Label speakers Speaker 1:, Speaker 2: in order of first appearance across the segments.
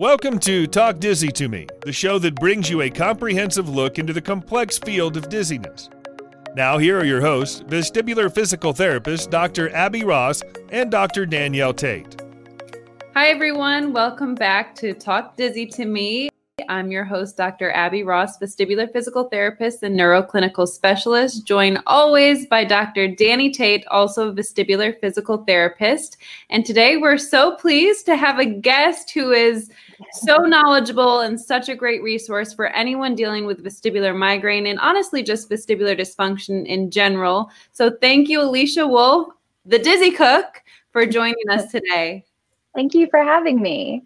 Speaker 1: Welcome to Talk Dizzy to Me, the show that brings you a comprehensive look into the complex field of dizziness. Now, here are your hosts, vestibular physical therapist Dr. Abby Ross and Dr. Danielle Tate.
Speaker 2: Hi, everyone. Welcome back to Talk Dizzy to Me. I'm your host, Dr. Abby Ross, vestibular physical therapist and neuroclinical specialist, joined always by Dr. Danny Tate, also vestibular physical therapist. And today we're so pleased to have a guest who is so knowledgeable and such a great resource for anyone dealing with vestibular migraine and honestly just vestibular dysfunction in general. So thank you, Alicia Wolf, the Dizzy Cook, for joining us today.
Speaker 3: Thank you for having me.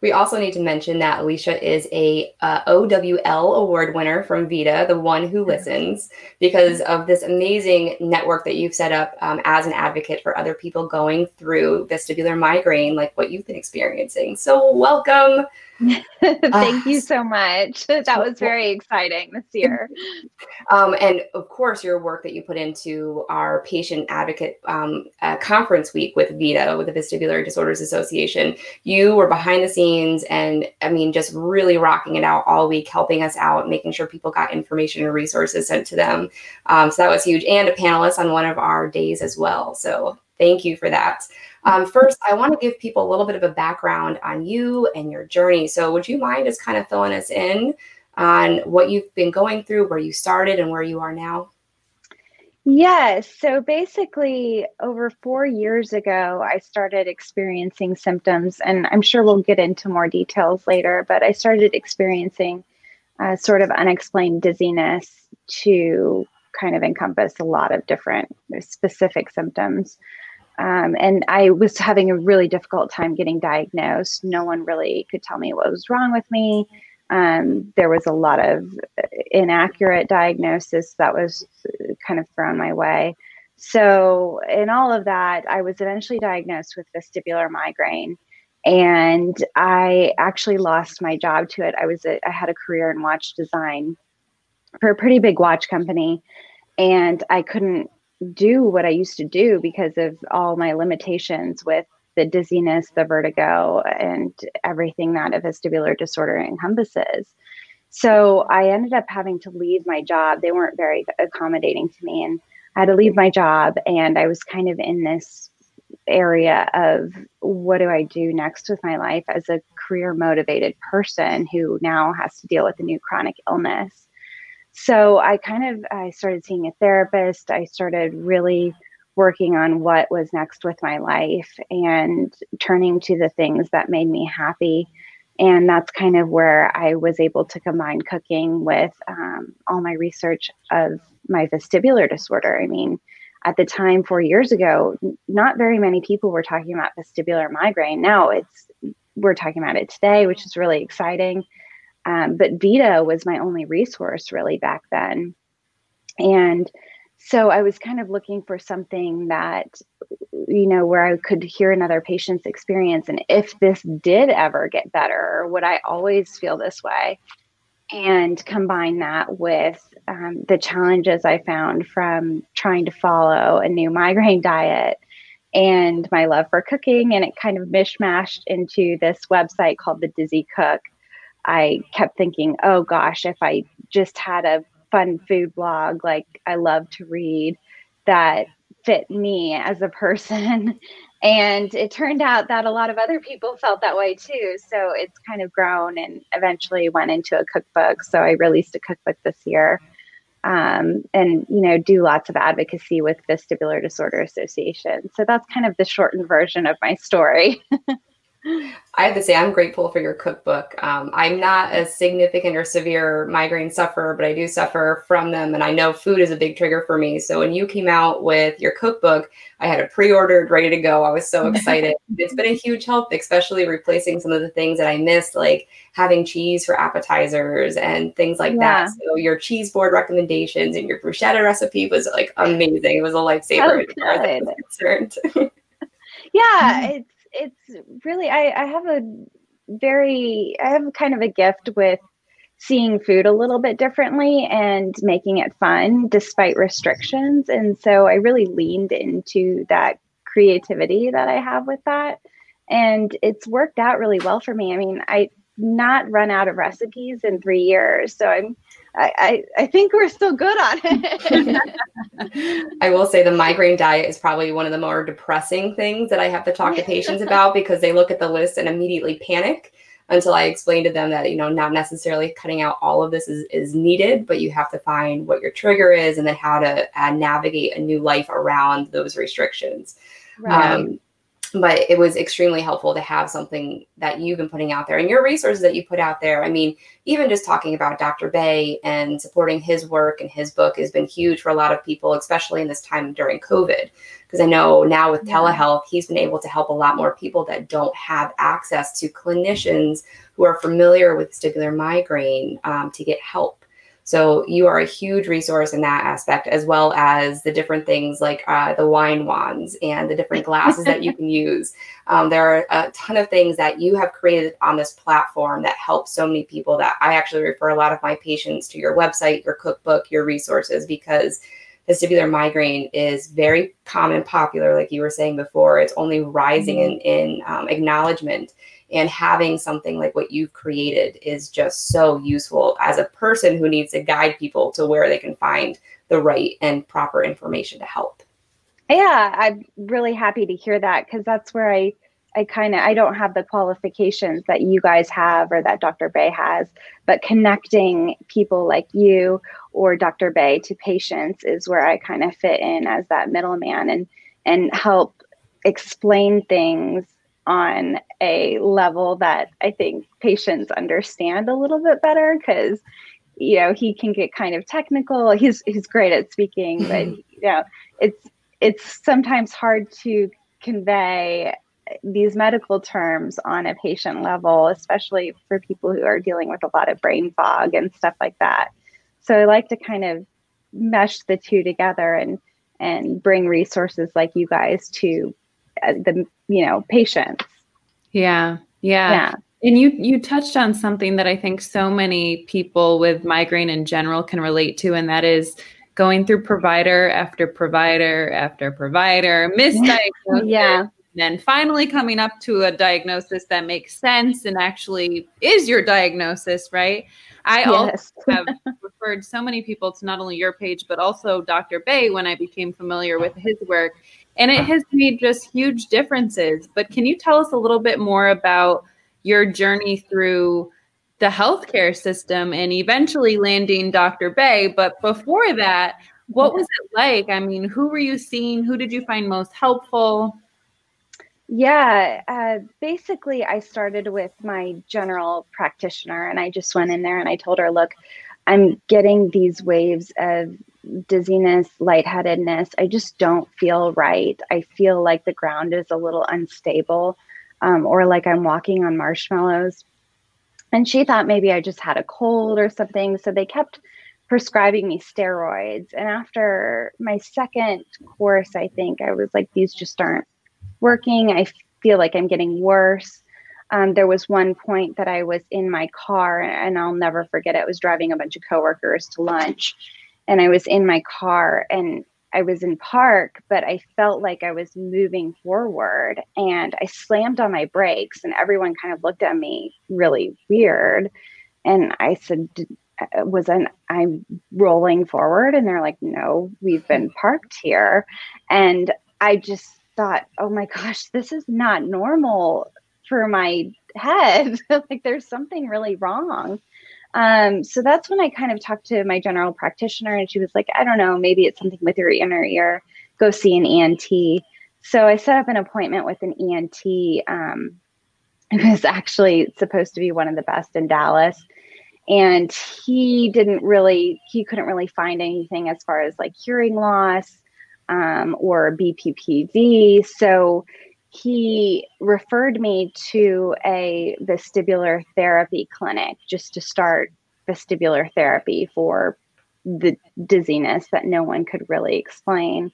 Speaker 4: We also need to mention that Alicia is a uh, OWL award winner from VeDA, the one who listens, because of this amazing network that you've set up um, as an advocate for other people going through vestibular migraine, like what you've been experiencing. So, welcome.
Speaker 3: Thank uh, you so much. That was very exciting this year.
Speaker 4: Um, and of course, your work that you put into our patient advocate um, uh, conference week with VeDA, with the Vestibular Disorders Association, you were behind the scenes and I mean, just really rocking it out all week, helping us out, making sure people got information and resources sent to them. Um, so that was huge. And a panelist on one of our days as well. So thank you for that. Um, first, I want to give people a little bit of a background on you and your journey. So, would you mind just kind of filling us in on what you've been going through, where you started, and where you are now?
Speaker 3: Yes. So basically, over four years ago, I started experiencing symptoms, and I'm sure we'll get into more details later, but I started experiencing uh, sort of unexplained dizziness to kind of encompass a lot of different specific symptoms. Um, and I was having a really difficult time getting diagnosed. No one really could tell me what was wrong with me. Um, there was a lot of inaccurate diagnosis that was kind of thrown my way. So, in all of that, I was eventually diagnosed with vestibular migraine, and I actually lost my job to it. I was a, I had a career in watch design for a pretty big watch company, and I couldn't do what I used to do because of all my limitations with the dizziness, the vertigo, and everything that a vestibular disorder encompasses. So I ended up having to leave my job. They weren't very accommodating to me, and I had to leave my job. And I was kind of in this area of what do I do next with my life as a career motivated person who now has to deal with a new chronic illness so i kind of i started seeing a therapist i started really working on what was next with my life and turning to the things that made me happy and that's kind of where i was able to combine cooking with um, all my research of my vestibular disorder. I mean at the time four years ago not very many people were talking about vestibular migraine. Now it's we're talking about it today which is really exciting um, but VeDA was my only resource really back then. And so I was kind of looking for something that, you know, where I could hear another patient's experience. And if this did ever get better, would I always feel this way? And combine that with um, the challenges I found from trying to follow a new migraine diet and my love for cooking. And it kind of mishmashed into this website called The Dizzy Cook I kept thinking, oh gosh, if I just had a fun food blog like I love to read that fit me as a person. and it turned out that a lot of other people felt that way too. So it's kind of grown and eventually went into a cookbook. So I released a cookbook this year. Um, and you know do lots of advocacy with vestibular disorder association so that's kind of the shortened version of my story
Speaker 4: I have to say, I'm grateful for your cookbook. Um, I'm not a significant or severe migraine sufferer, but I do suffer from them. And I know food is a big trigger for me. So when you came out with your cookbook, I had it pre ordered, ready to go. I was so excited. it's been a huge help, especially replacing some of the things that I missed, like having cheese for appetizers and things like yeah. that. So your cheese board recommendations and your bruschetta recipe was like amazing. It was a lifesaver oh, as far as I was concerned.
Speaker 3: yeah, it's it's really I, I have a very I have kind of a gift with seeing food a little bit differently and making it fun despite restrictions. And so I really leaned into that creativity that I have with that. and it's worked out really well for me. I mean, I not run out of recipes in three years, so I'm I, I, I think we're still good on
Speaker 4: it. I will say the migraine diet is probably one of the more depressing things that I have to talk to patients about because they look at the list and immediately panic until I explain to them that, you know, not necessarily cutting out all of this is, is needed, but you have to find what your trigger is and then how to uh, navigate a new life around those restrictions. Right. Um, but it was extremely helpful to have something that you've been putting out there and your resources that you put out there. I mean, even just talking about Dr. Beh and supporting his work and his book has been huge for a lot of people, especially in this time during COVID. Because I know now with telehealth, he's been able to help a lot more people that don't have access to clinicians who are familiar with vestibular migraine um, to get help. So you are a huge resource in that aspect, as well as the different things like uh, the wine wands and the different glasses that you can use. Um, there are a ton of things that you have created on this platform that help so many people that I actually refer a lot of my patients to your website, your cookbook, your resources, because vestibular migraine is very common, popular, like you were saying before. It's only rising mm-hmm. in, in um, acknowledgement and having something like what you've created is just so useful as a person who needs to guide people to where they can find the right and proper information to help.
Speaker 3: Yeah i'm really happy to hear that because that's where i i kind of i don't have the qualifications that you guys have or that dr Beh has but connecting people like you or dr Beh to patients is where i kind of fit in as that middleman and and help explain things on a level that I think patients understand a little bit better because you know he can get kind of technical. He's he's great at speaking, but mm-hmm. you know it's it's sometimes hard to convey these medical terms on a patient level, especially for people who are dealing with a lot of brain fog and stuff like that. So I like to kind of mesh the two together and and bring resources like you guys to Uh, the you know patients
Speaker 2: yeah. Yeah. Yeah. And you you touched on something that i think so many people with migraine in general can relate to and that is going through provider after provider after provider misdiagnosis yeah. and then finally coming up to a diagnosis that makes sense and actually is your diagnosis right? I yes. also have referred so many people to not only your page but also dr Beh when i became familiar with his work and it has made just huge differences. But can you tell us a little bit more about your journey through the healthcare system and eventually landing Dr. Beh? But before that, what was it like? I mean, who were you seeing? Who did you find most helpful?
Speaker 3: Yeah, uh, basically, I started with my general practitioner, and I just went in there and I told her, Look, I'm getting these waves of dizziness, lightheadedness. I just don't feel right. I feel like the ground is a little unstable um, or like I'm walking on marshmallows. And she thought maybe I just had a cold or something. So they kept prescribing me steroids. And after my second course, I think I was like, these just aren't working. I feel like I'm getting worse. Um, there was one point that I was in my car, and I'll never forget it. I was driving a bunch of coworkers to lunch, and I was in my car and I was in park, but I felt like I was moving forward and I slammed on my brakes and everyone kind of looked at me really weird. And I said, uh, was an I'm rolling forward and they're like, no, we've been parked here. And I just thought, oh my gosh, this is not normal for my head. like there's something really wrong. Um, so that's when I kind of talked to my general practitioner, and she was like, I don't know, maybe it's something with your inner ear. Go see an ENT. So I set up an appointment with an ENT. Um, it was actually supposed to be one of the best in Dallas. And he didn't really, he couldn't really find anything as far as like hearing loss um, or BPPV. So he referred me to a vestibular therapy clinic just to start vestibular therapy for the dizziness that no one could really explain.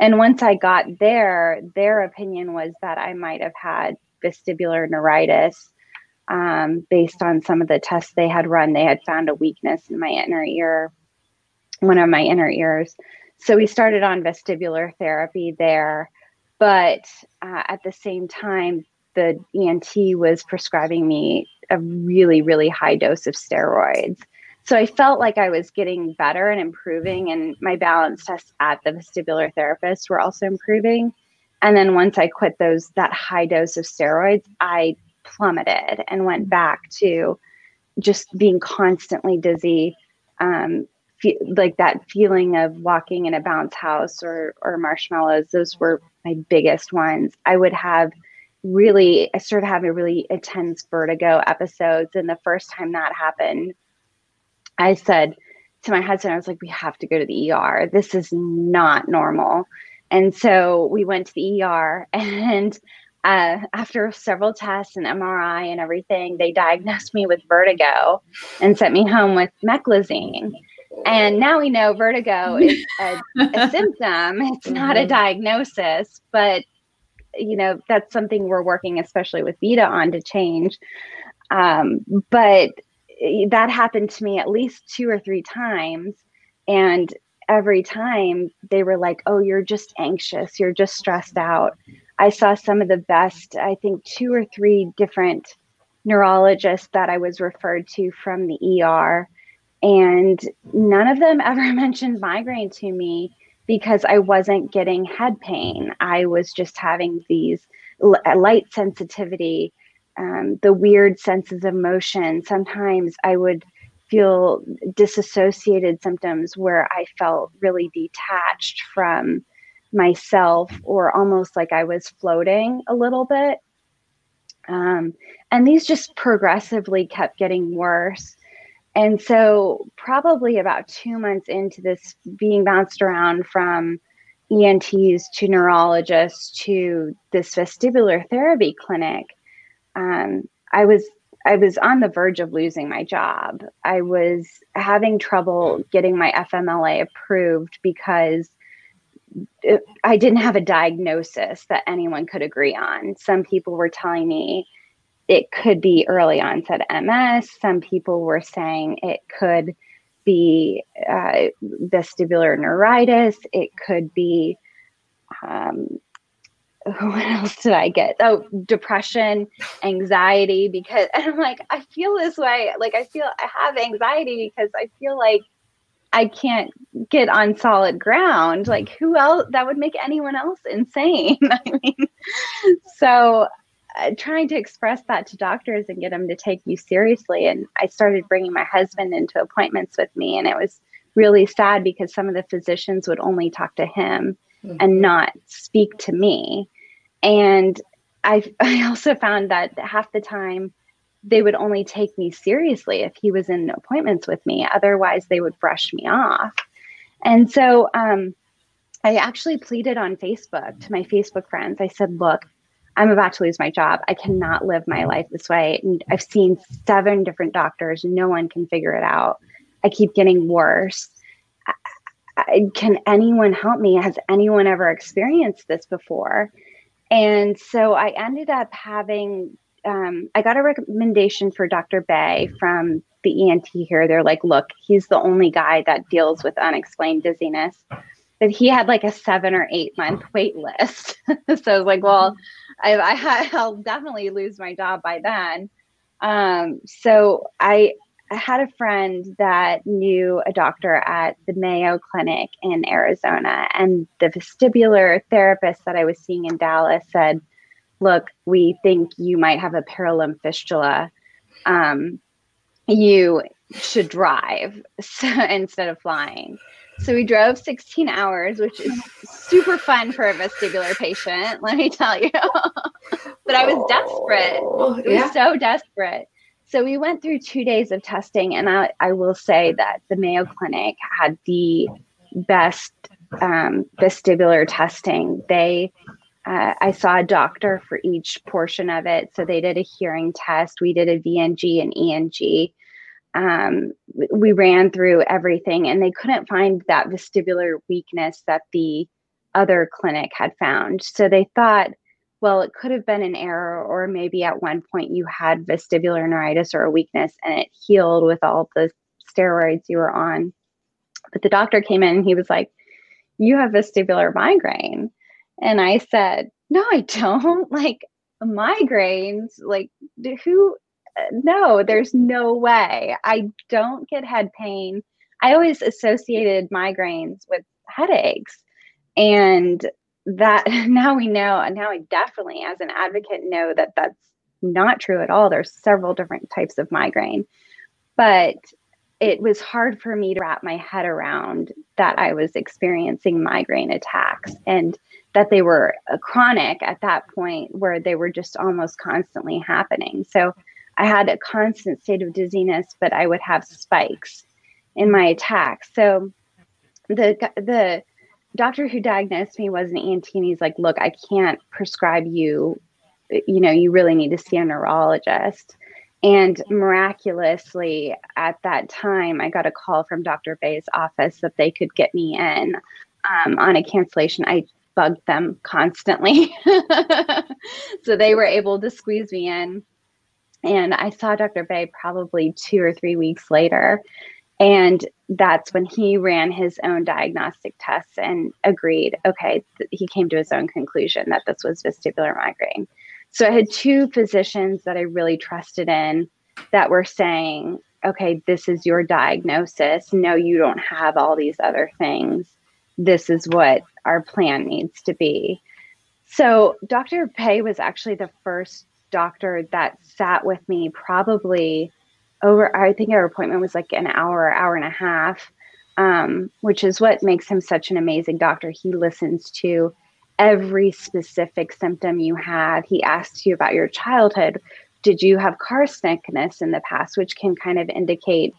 Speaker 3: And once I got there, their opinion was that I might have had vestibular neuritis um, based on some of the tests they had run. They had found a weakness in my inner ear, one of my inner ears. So we started on vestibular therapy there. But uh, at the same time, the ENT was prescribing me a really, really high dose of steroids. So I felt like I was getting better and improving, and my balance tests at the vestibular therapist were also improving. And then once I quit those that high dose of steroids, I plummeted and went back to just being constantly dizzy, um, fe- like that feeling of walking in a bounce house or or marshmallows. Those were my biggest ones. I would have really, I started having really intense vertigo episodes, and the first time that happened, I said to my husband, I was like, "We have to go to the ER. This is not normal." And so we went to the ER, and uh, after several tests and MRI and everything, they diagnosed me with vertigo and sent me home with meclizine. And now we know vertigo is a, a symptom. It's not a diagnosis, but you know that's something we're working, especially with VeDA, on to change. Um, but that happened to me at least two or three times, and every time they were like, "Oh, you're just anxious. You're just stressed out." I saw some of the best, I think, two or three different neurologists that I was referred to from the ER. And none of them ever mentioned migraine to me because I wasn't getting head pain. I was just having these light sensitivity, um, the weird senses of motion. Sometimes I would feel disassociated symptoms where I felt really detached from myself or almost like I was floating a little bit. Um, and these just progressively kept getting worse. And so, probably about two months into this being bounced around from ENTs to neurologists to this vestibular therapy clinic, um, I was I was on the verge of losing my job. I was having trouble getting my FMLA approved because I didn't have a diagnosis that anyone could agree on. Some people were telling me it could be early onset MS. Some people were saying it could be uh, vestibular neuritis. It could be, um, what else did I get? Oh, depression, anxiety. Because and I'm like, I feel this way. Like I feel I have anxiety because I feel like I can't get on solid ground. Like who else that would make anyone else insane? I mean, so trying to express that to doctors and get them to take you seriously. And I started bringing my husband into appointments with me, and it was really sad because some of the physicians would only talk to him mm-hmm. and not speak to me. And I, I also found that half the time they would only take me seriously if he was in appointments with me. Otherwise, they would brush me off. And so um, I actually pleaded on Facebook to my Facebook friends. I said, Look, I'm about to lose my job. I cannot live my life this way. And I've seen seven different doctors. No one can figure it out. I keep getting worse. I, can anyone help me? Has anyone ever experienced this before? And so I ended up having um, I got a recommendation for Dr. Beh from the ENT here. They're like, look, he's the only guy that deals with unexplained dizziness. But he had like a seven or eight month wait list. so I was like, well, I, I I'll definitely lose my job by then. Um, so I, I had a friend that knew a doctor at the Mayo Clinic in Arizona, and the vestibular therapist that I was seeing in Dallas said, look, we think you might have a perilymph fistula. Um, you should drive instead of flying. So we drove 16 hours, which is super fun for a vestibular patient, let me tell you. but I was desperate. Oh, I was so desperate. So we went through two days of testing, and I, I will say that the Mayo Clinic had the best um, vestibular testing. They uh, I saw a doctor for each portion of it. So they did a hearing test. We did a VNG and ENG. Um, we ran through everything and they couldn't find that vestibular weakness that the other clinic had found. So they thought, well, it could have been an error, or maybe at one point you had vestibular neuritis or a weakness and it healed with all the steroids you were on. But the doctor came in and he was like, You have vestibular migraine. And I said, No, I don't. Like, migraines like who no there's no way. I don't get head pain. I always associated migraines with headaches. And that now we know and now i definitely as an advocate know that that's not true at all. There's several different types of migraine. But it was hard for me to wrap my head around that I was experiencing migraine attacks and that they were uh, chronic at that point where they were just almost constantly happening. So I had a constant state of dizziness, but I would have spikes in my attacks. So the the doctor who diagnosed me was an ENT and he's like, look, I can't prescribe you, you know, you really need to see a neurologist. And miraculously, at that time, I got a call from Dr. Beh's office that they could get me in um, on a cancellation. I bugged them constantly. so they were able to squeeze me in. And I saw Dr. Beh probably two or three weeks later. And that's when he ran his own diagnostic tests and agreed, okay, th- he came to his own conclusion that this was vestibular migraine. So I had two physicians that I really trusted in that were saying, okay, this is your diagnosis. No, you don't have all these other things. This is what our plan needs to be. So Dr. Beh was actually the first doctor that sat with me probably over, I think our appointment was like an hour, hour and a half, um, which is what makes him such an amazing doctor. He listens to every specific symptom you have. He asks you about your childhood. Did you have car sickness in the past, which can kind of indicate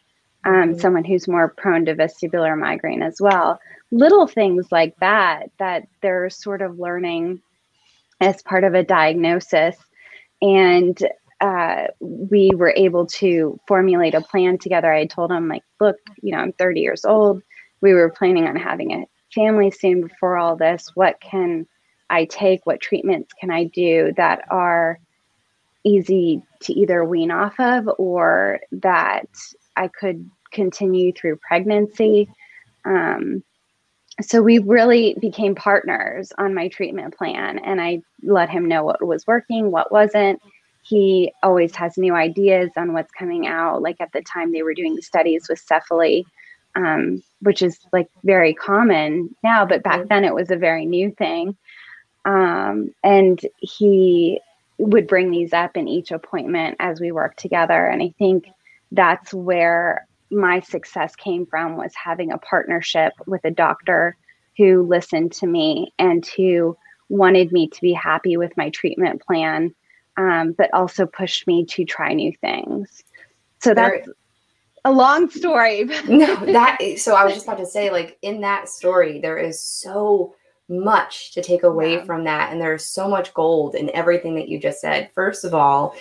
Speaker 3: um, mm-hmm. someone who's more prone to vestibular migraine as well? Little things like that, that they're sort of learning as part of a diagnosis. And uh, we were able to formulate a plan together. I told him, like, look, you know, I'm 30 years old. We were planning on having a family soon before all this what can i take what treatments can i do that are easy to either wean off of or that i could continue through pregnancy um, so we really became partners on my treatment plan and i let him know what was working what wasn't he always has new ideas on what's coming out like at the time they were doing the studies with Cefaly um, which is like very common now, but back then it was a very new thing. Um, and he would bring these up in each appointment as we worked together. And I think that's where my success came from was having a partnership with a doctor who listened to me and who wanted me to be happy with my treatment plan, um, but also pushed me to try new things. So that's a long story.
Speaker 4: no, that so I was just about to say, like in that story, there is so much to take away yeah. from that, and there's so much gold in everything that you just said. First of all,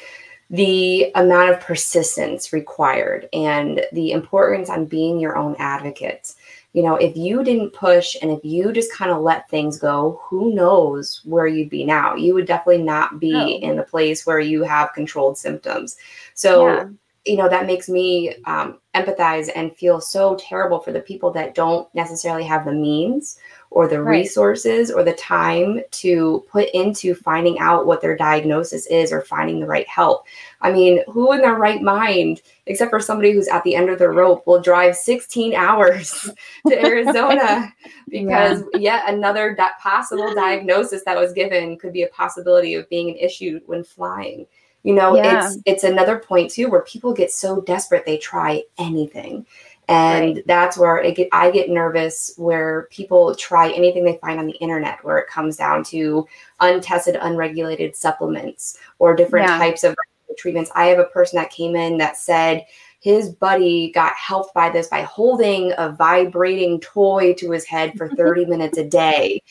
Speaker 4: the amount of persistence required and the importance on being your own advocate. You know, if you didn't push and if you just kind of let things go, who knows where you'd be now? You would definitely not be oh. in the place where you have controlled symptoms. So, yeah you know that makes me um, empathize and feel so terrible for the people that don't necessarily have the means or the right. resources or the time to put into finding out what their diagnosis is or finding the right help. I mean, who in their right mind, except for somebody who's at the end of the rope, will drive 16 hours to Arizona because yeah. yet another di- possible diagnosis that was given could be a possibility of being an issue when flying you know yeah. it's it's another point too where people get so desperate they try anything and right. that's where it get, i get nervous where people try anything they find on the internet where it comes down to untested unregulated supplements or different yeah. types of treatments i have a person that came in that said his buddy got helped by this by holding a vibrating toy to his head for 30 minutes a day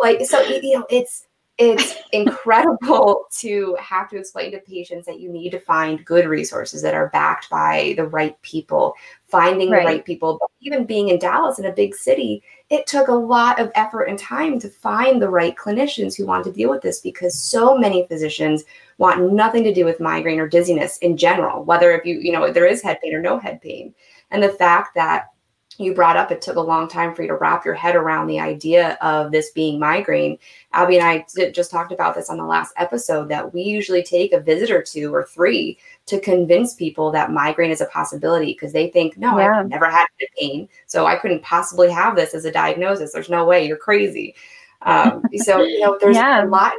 Speaker 4: like so you know it's it's incredible to have to explain to patients that you need to find good resources that are backed by the right people, finding right. the right people. But even being in Dallas in a big city, it took a lot of effort and time to find the right clinicians who want to deal with this because so many physicians want nothing to do with migraine or dizziness in general, whether if you, you know, there is head pain or no head pain. And the fact that you brought up it took a long time for you to wrap your head around the idea of this being migraine. Abby and I just talked about this on the last episode that we usually take a visit or two or three to convince people that migraine is a possibility because they think, no, yeah. I've never had pain, so I couldn't possibly have this as a diagnosis. There's no way, you're crazy. Um, so you know, there's yeah. a lot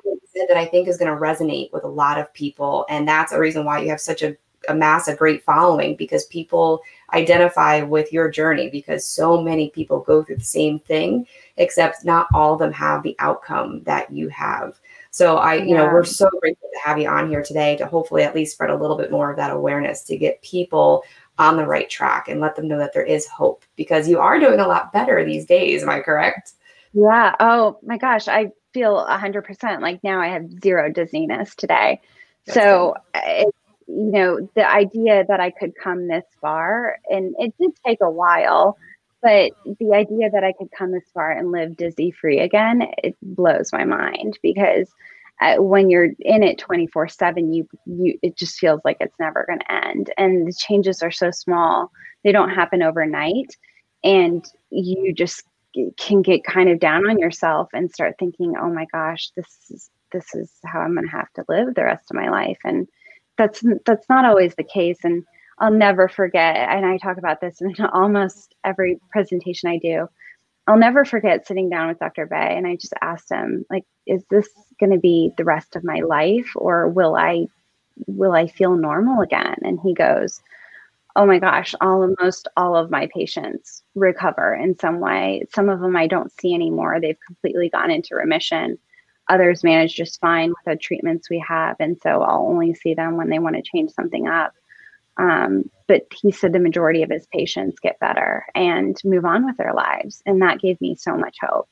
Speaker 4: that I think is going to resonate with a lot of people, and that's a reason why you have such a amass a great following because people identify with your journey because so many people go through the same thing except not all of them have the outcome that you have. So i you know we're so grateful to have you on here today to hopefully at least spread a little bit more of that awareness to get people on the right track and let them know that there is hope because you are doing a lot better these days. Am i correct?
Speaker 3: Yeah. Oh my gosh. I feel 100% like now i have zero dizziness today. That's so you know, the idea that I could come this far, and it did take a while, but the idea that I could come this far and live dizzy free again, it blows my mind because uh, when you're in it 24 7 you you it just feels like it's never going to end and the changes are so small they don't happen overnight and you just can get kind of down on yourself and start thinking oh my gosh this is this is how i'm going to have to live the rest of my life and that's that's not always the case and i'll never forget and i talk about this in almost every presentation i do. I'll never forget sitting down with dr Beh and i just asked him like is this going to be the rest of my life or will i will i feel normal again? And he goes oh my gosh almost all of my patients recover in some way. Some of them i don't see anymore. They've completely gone into remission others manage just fine with the treatments we have. And so I'll only see them when they want to change something up. Um, but he said the majority of his patients get better and move on with their lives. And that gave me so much hope.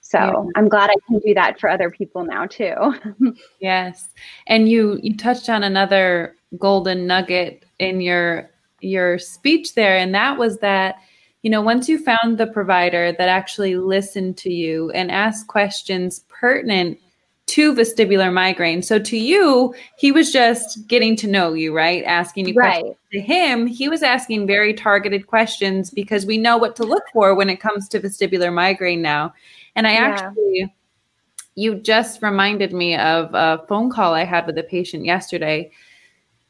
Speaker 3: So yeah. I'm glad I can do that for other people now too.
Speaker 2: yes. And you you touched on another golden nugget in your your speech there and that was that you know, once you found the provider that actually listened to you and asked questions pertinent to vestibular migraine. So to you, he was just getting to know you, right? Asking you right. questions. To him, he was asking very targeted questions because we know what to look for when it comes to vestibular migraine now. And I yeah. actually you just reminded me of a phone call I had with a patient yesterday.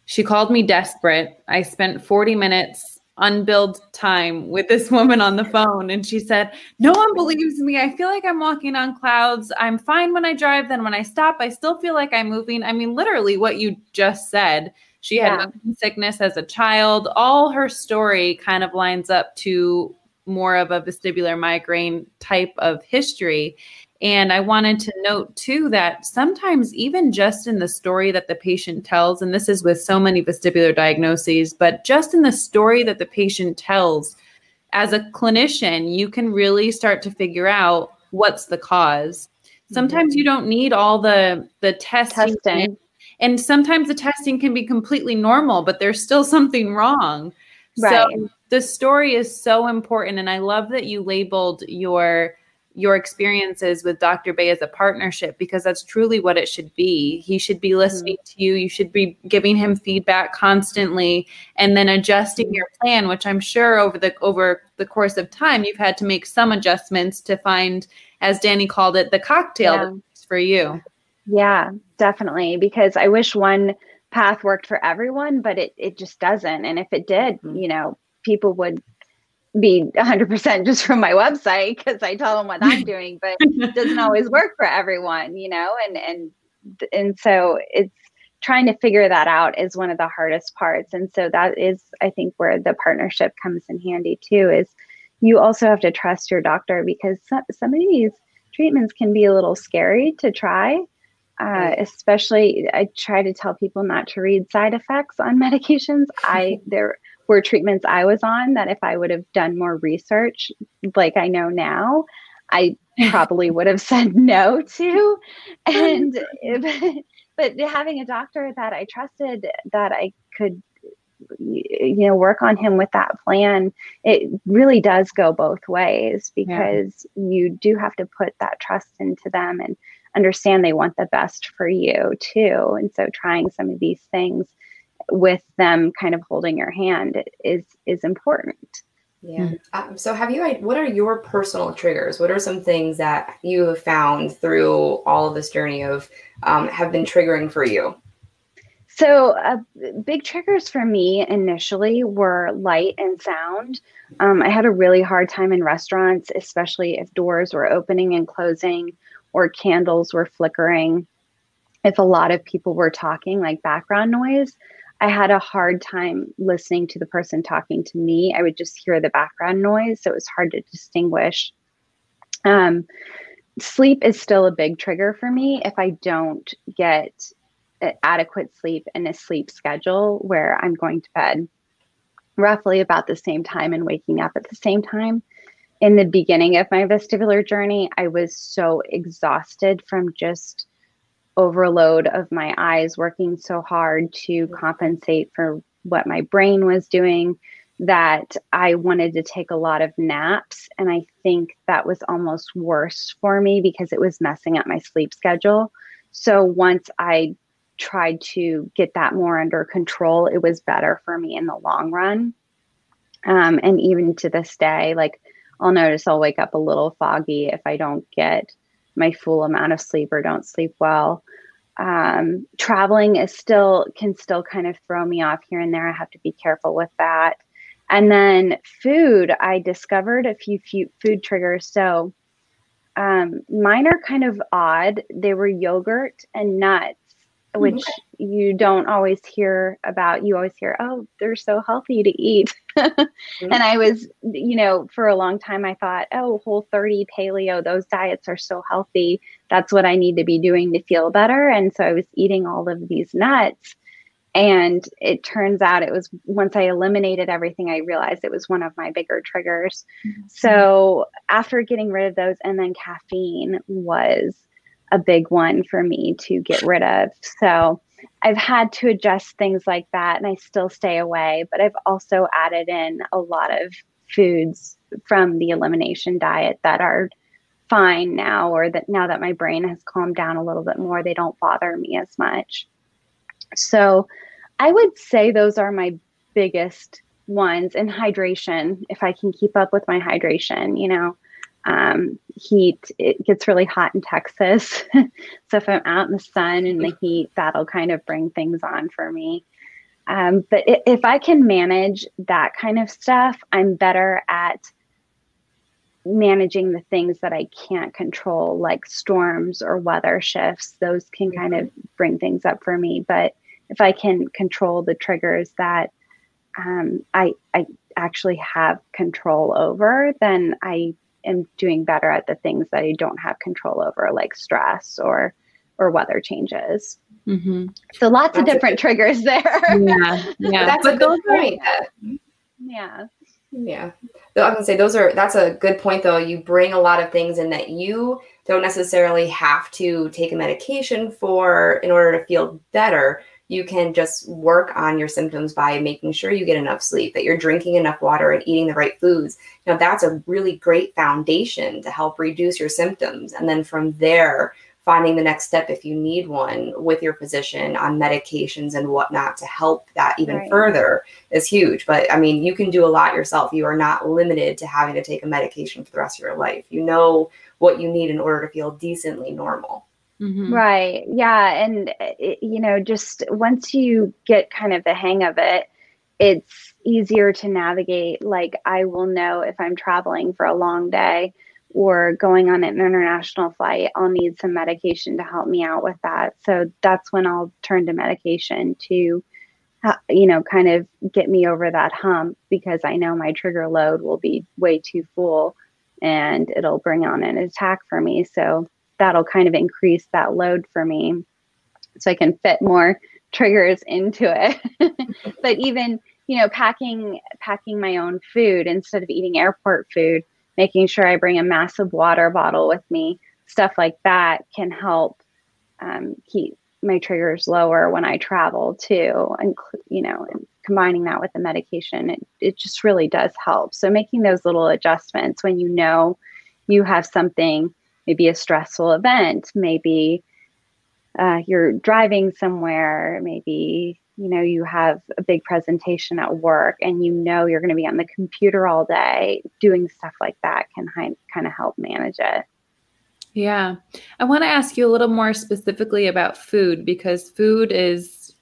Speaker 2: She called me desperate. I spent 40 minutes unbilled time with this woman on the phone and she said no one believes me. I feel like i'm walking on clouds. I'm fine when i drive then when i stop i still feel like i'm moving. I mean literally what you just said. She yeah. had sickness as a child. All her story kind of lines up to more of a vestibular migraine type of history and I wanted to note too that sometimes, even just in the story that the patient tells, and this is with so many vestibular diagnoses, but just in the story that the patient tells, as a clinician, you can really start to figure out what's the cause. Mm-hmm. Sometimes you don't need all the the testing. testing. And sometimes the testing can be completely normal, but there's still something wrong. Right. So the story is so important. And I love that you labeled your your experiences with Dr. Beh as a partnership because that's truly what it should be. He should be listening mm-hmm. to you. You should be giving him feedback constantly and then adjusting mm-hmm. your plan, which I'm sure over the over the course of time you've had to make some adjustments to find, as Danny called it, the cocktail yeah. for you.
Speaker 3: Yeah, definitely. Because I wish one path worked for everyone, but it it just doesn't. And if it did, mm-hmm. you know, people would be 100% just from my website because I tell them what I'm doing, but it doesn't always work for everyone, you know, and and and so it's trying to figure that out is one of the hardest parts. And so that is I think where the partnership comes in handy too is you also have to trust your doctor because some, some of these treatments can be a little scary to try. Uh, especially, I try to tell people not to read side effects on medications. I there were treatments I was on that if I would have done more research, like I know now, I probably would have said no to. And if, but having a doctor that I trusted that I could you know work on him with that plan it really does go both ways because yeah. you do have to put that trust into them and understand they want the best for you too and so trying some of these things with them kind of holding your hand is is important
Speaker 4: Yeah. Mm-hmm. Um, so, have you? What are your personal triggers? What are some things that you have found through all of this journey of um, have been triggering for you?
Speaker 3: So, uh, big triggers for me initially were light and sound. Um, I had a really hard time in restaurants, especially if doors were opening and closing or candles were flickering. If a lot of people were talking, like background noise, I had a hard time listening to the person talking to me. I would just hear the background noise, so it was hard to distinguish. Um, sleep is still a big trigger for me if I don't get adequate sleep and a sleep schedule where I'm going to bed roughly about the same time and waking up at the same time. In the beginning of my vestibular journey, I was so exhausted from just overload of my eyes working so hard to compensate for what my brain was doing that I wanted to take a lot of naps. And I think that was almost worse for me because it was messing up my sleep schedule. So once I tried to get that more under control, it was better for me in the long run. Um, and even to this day, like I'll notice I'll wake up a little foggy if I don't get my full amount of sleep or don't sleep well. Um, traveling is still can still kind of throw me off here and there. I have to be careful with that. And then food, I discovered a few, few food triggers. So um, mine are kind of odd. They were yogurt and nuts which mm-hmm. you don't always hear about. You always hear, oh, they're so healthy to eat. mm-hmm. And I was, you know, for a long time, I thought, oh, whole 30 paleo, those diets are so healthy. That's what I need to be doing to feel better. And so I was eating all of these nuts. And it turns out it was once I eliminated everything, I realized it was one of my bigger triggers. Mm-hmm. So after getting rid of those, and then caffeine was a big one for me to get rid of. So I've had to adjust things like that and I still stay away, but I've also added in a lot of foods from the elimination diet that are fine now or that now that my brain has calmed down a little bit more, they don't bother me as much. So I would say those are my biggest ones and hydration if I can keep up with my hydration, you know um, heat it gets really hot in texas. So if i'm out in the sun and the heat that'll kind of bring things on for me. Um, but if i can manage that kind of stuff i'm better at managing the things that i can't control like storms or weather shifts. Those can kind of bring things up for me. But if i can control the triggers that um, I, I actually have control over then i am doing better at the things that I don't have control over, like stress or or weather changes. Mm-hmm. So lots That's of different triggers there.
Speaker 2: Yeah, yeah.
Speaker 4: That's but a good point.
Speaker 3: Yeah.
Speaker 4: Yeah. I was gonna say those are that's a good point though. You bring a lot of things in that you don't necessarily have to take a medication for in order to feel better you can just work on your symptoms by making sure you get enough sleep, that you're drinking enough water and eating the right foods. Now, that's a really great foundation to help reduce your symptoms. And then from there, finding the next step if you need one with your physician on medications and whatnot to help that even right. further is huge. But I mean, you can do a lot yourself. You are not limited to having to take a medication for the rest of your life. You know what you need in order to feel decently normal.
Speaker 3: Mm-hmm. Right. Yeah. And, it, you know, just once you get kind of the hang of it, it's easier to navigate. Like, I will know if I'm traveling for a long day or going on an international flight, I'll need some medication to help me out with that. So that's when I'll turn to medication to, you know, kind of get me over that hump because I know my trigger load will be way too full and it'll bring on an attack for me. So, that'll kind of increase that load for me so I can fit more triggers into it. but even, you know, packing packing my own food instead of eating airport food, making sure I bring a massive water bottle with me, stuff like that can help um, keep my triggers lower when I travel too. And you know, and combining that with the medication, it, it just really does help. So making those little adjustments when you know you have something maybe a stressful event, maybe uh, you're driving somewhere, maybe you know you have a big presentation at work and you know you're going to be on the computer all day doing stuff like that can kind of help manage it.
Speaker 2: Yeah. I want to ask you a little more specifically about food because food is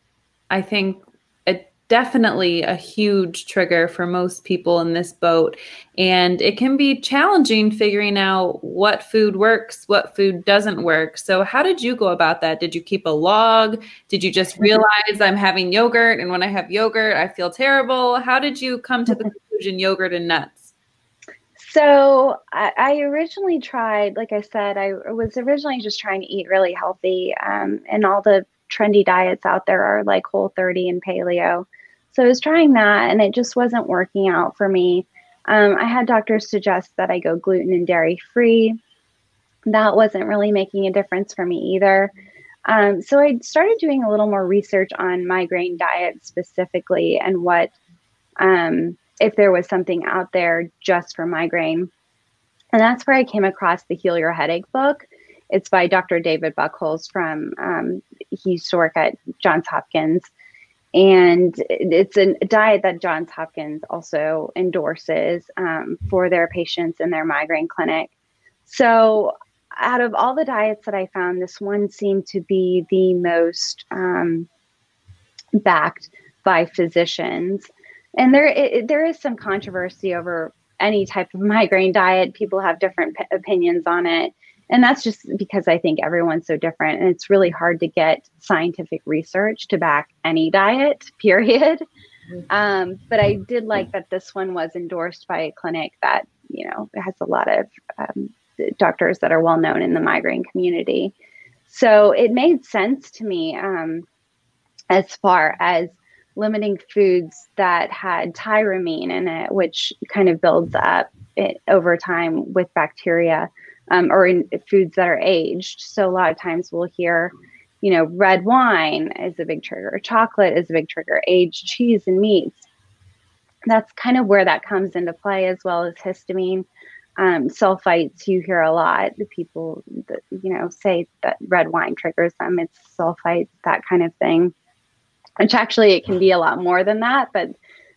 Speaker 2: i think definitely a huge trigger for most people in this boat. And it can be challenging figuring out what food works, what food doesn't work. So, how did you go about that? Did you keep a log? Did you just realize I'm having yogurt? And when I have yogurt, I feel terrible? How did you come to the conclusion yogurt and nuts?
Speaker 3: So I, I, originally tried, like I said, I was originally just trying to eat really healthy, um, and all the trendy diets out there are like Whole 30 and Paleo. So I was trying that and it just wasn't working out for me. Um, I had doctors suggest that I go gluten and dairy free. That wasn't really making a difference for me either. Um, so I started doing a little more research on migraine diet specifically and what, um, if there was something out there just for migraine. And that's where I came across the Heal Your Headache book. It's by Dr. David Buchholz from, um, he used to work at Johns Hopkins and it's a diet that Johns Hopkins also endorses um, for their patients in their migraine clinic. So, out of all the diets that I found, this one seemed to be the most um, backed by physicians. And there, it, there is some controversy over any type of migraine diet. People have different p- opinions on it and that's just because I think everyone's so different and it's really hard to get scientific research to back any diet, period. Mm-hmm. Um, but I did like that this one was endorsed by a clinic that, you know, has a lot of um, doctors that are well known in the migraine community. So it made sense to me um, as far as limiting foods that had tyramine in it, which kind of builds up it over time with bacteria um, or in foods that are aged. So a lot of times we'll hear, you know, red wine is a big trigger, chocolate is a big trigger, aged cheese and meats. That's kind of where that comes into play, as well as histamine. Um, sulfites, you hear a lot. The people that, you know, say that red wine triggers them. It's sulfites, that kind of thing. Which actually, it can be a lot more than that, but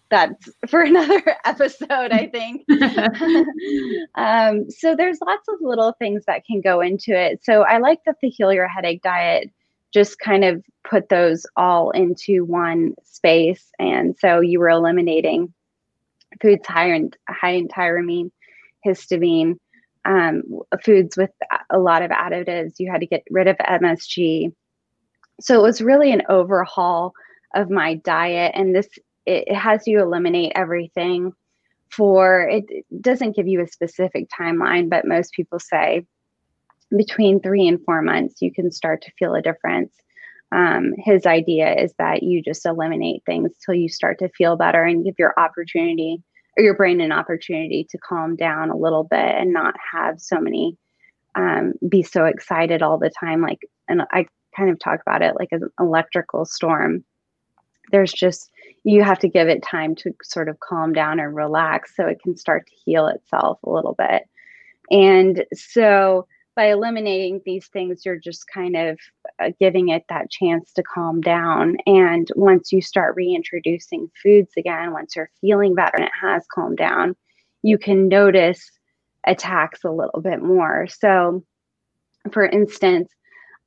Speaker 3: that's for another episode, I think. um, so there's lots of little things that can go into it. So I like that the Heal Your Headache diet just kind of put those all into one space. And so you were eliminating foods high in, high in tyramine, histamine, um, foods with a lot of additives. You had to get rid of MSG. So it was really an overhaul of my diet. And this it has you eliminate everything for it doesn't give you a specific timeline but most people say between three and four months you can start to feel a difference. Um, his idea is that you just eliminate things till you start to feel better and give your opportunity or your brain an opportunity to calm down a little bit and not have so many um, be so excited all the time. Like and i kind of talk about it like an electrical storm there's just you have to give it time to sort of calm down and relax so it can start to heal itself a little bit. And so by eliminating these things, you're just kind of uh, giving it that chance to calm down. And once you start reintroducing foods again, once you're feeling better and it has calmed down, you can notice attacks a little bit more. So, for instance,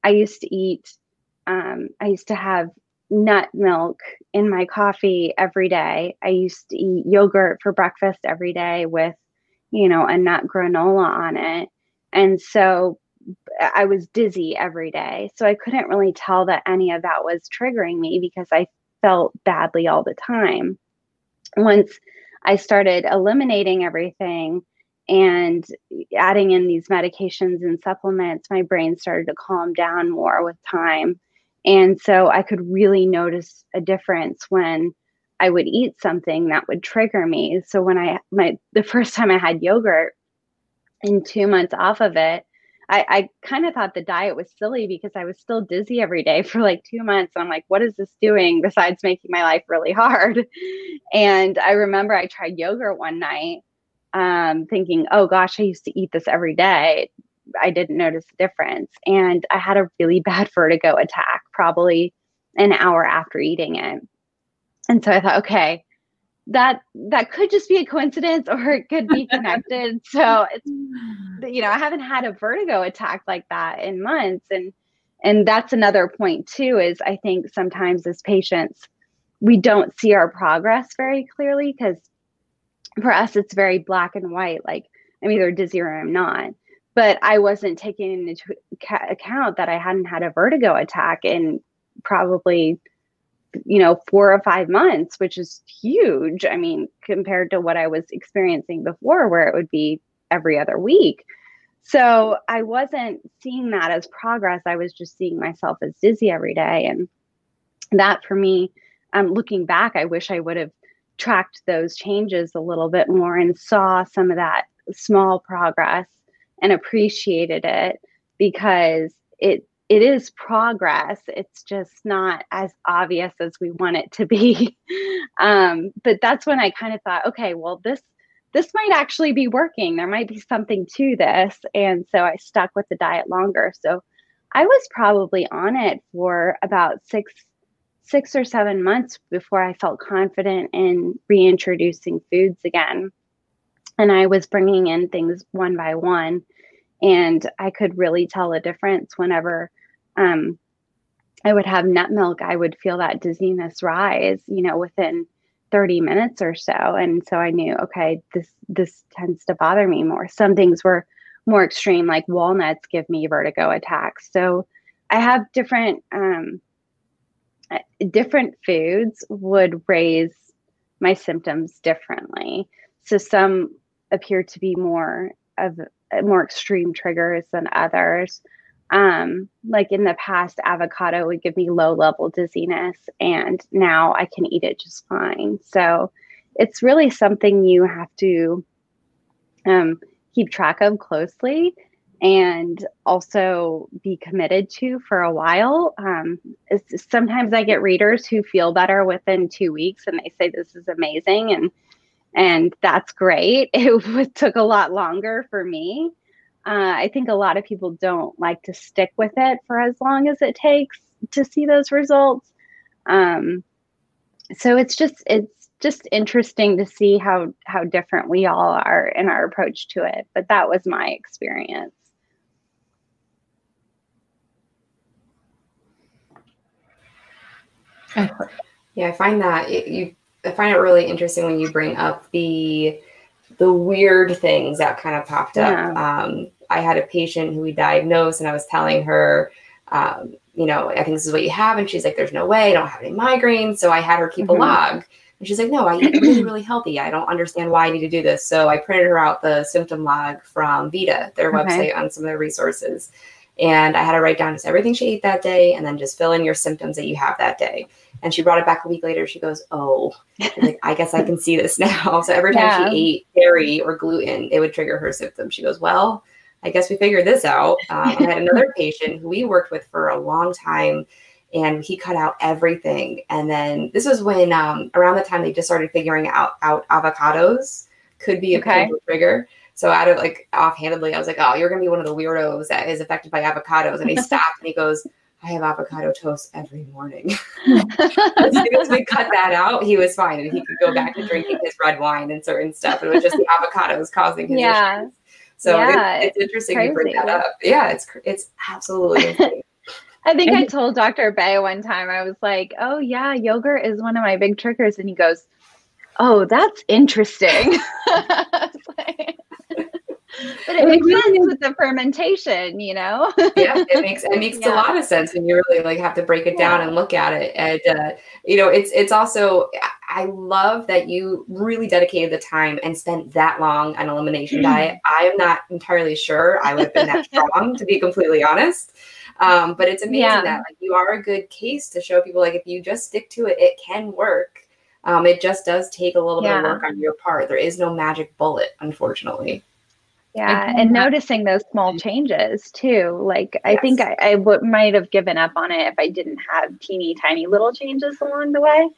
Speaker 3: I used to eat, um, I used to have nut milk in my coffee every day. I used to eat yogurt for breakfast every day with, you know, a nut granola on it. And so I was dizzy every day. So I couldn't really tell that any of that was triggering me because I felt badly all the time. Once I started eliminating everything and adding in these medications and supplements, my brain started to calm down more with time and so I could really notice a difference when I would eat something that would trigger me. So when I my the first time I had yogurt and two months off of it, I, I kind of thought the diet was silly because I was still dizzy every day for like two months. I'm like, what is this doing besides making my life really hard? And I remember I tried yogurt one night, um, thinking, oh gosh, I used to eat this every day. I didn't notice a difference. And I had a really bad vertigo attack, probably an hour after eating it. And so I thought, okay, that that could just be a coincidence or it could be connected. so it's you know, I haven't had a vertigo attack like that in months and and that's another point too is I think sometimes as patients we don't see our progress very clearly because for us it's very black and white like I'm either dizzy or I'm not. But I wasn't taking into account that I hadn't had a vertigo attack in probably you know, four or five months, which is huge. I mean, compared to what I was experiencing before, where it would be every other week. So I wasn't seeing that as progress. I was just seeing myself as dizzy every day. And that for me, um, looking back, I wish I would have tracked those changes a little bit more and saw some of that small progress and appreciated it because it it is progress. It's just not as obvious as we want it to be. um, but that's when I kind of thought, okay, well, this this might actually be working. There might be something to this, and so I stuck with the diet longer. So I was probably on it for about six six or seven months before I felt confident in reintroducing foods again. And I was bringing in things one by one and I could really tell a difference whenever um, I would have nut milk. I would feel that dizziness rise, you know, within 30 minutes or so. And so I knew, okay, this this tends to bother me more. Some things were more extreme, like walnuts give me vertigo attacks. So I have different um, different foods would raise my symptoms differently. So some appear to be more of more extreme triggers than others. Um, like in the past, avocado would give me low level dizziness, and now I can eat it just fine. So it's really something you have to um, keep track of closely and also be committed to for a while. Um, sometimes I get readers who feel better within two weeks and they say this is amazing and and that's great. It took a lot longer for me. Uh, I think a lot of people don't like to stick with it for as long as it takes to see those results. Um, so it's just it's just interesting to see how how different we all are in our approach to it. But that was my experience.
Speaker 4: Yeah, I find that it, you I find it really interesting when you bring up the the weird things that kind of popped yeah. up. Um, I had a patient who we diagnosed, and I was telling her, um, you know, I think this is what you have, and she's like, "There's no way, I don't have any migraines." So I had her keep mm-hmm. a log, and she's like, "No, I eat really, really healthy. I don't understand why I need to do this." So I printed her out the symptom log from VeDA, their okay. website, on some of their resources. And I had her write down just everything she ate that day and then just fill in your symptoms that you have that day. And she brought it back a week later. She goes, Oh, like, I guess I can see this now. So every time yeah. she ate dairy or gluten, it would trigger her symptoms. She goes, Well, I guess we figured this out. Um, I had another patient who we worked with for a long time and he cut out everything. And then this was when um, around the time they just started figuring out, out avocados could be a okay. trigger. So out of like offhandedly, I was like, "Oh, you're gonna be one of the weirdos that is affected by avocados." And he stopped and he goes, "I have avocado toast every morning." as soon as we cut that out, he was fine and he could go back to drinking his red wine and certain stuff. It was just the avocados causing his yeah. issues. So yeah, it, it's interesting to bring that up. Yeah, it's it's absolutely.
Speaker 3: I think I told Dr. Beh one time, I was like, oh, yeah, yogurt is one of my big triggers. And he goes, oh, that's interesting. like, but it makes sense with the fermentation, you know.
Speaker 4: yeah, it makes it makes yeah. a lot of sense when you really like have to break it down yeah. and look at it. And uh, you know, it's it's also I love that you really dedicated the time and spent that long on elimination mm-hmm. diet. I am not entirely sure I would have been that strong, to be completely honest. Um, but it's amazing yeah. that like you are a good case to show people like if you just stick to it, it can work. Um, it just does take a little bit of work on your part. There is no magic bullet, unfortunately.
Speaker 3: Yeah, and noticing those small changes too. Like yes. I think I, I w- might have given up on it if I didn't have teeny tiny little changes along the way.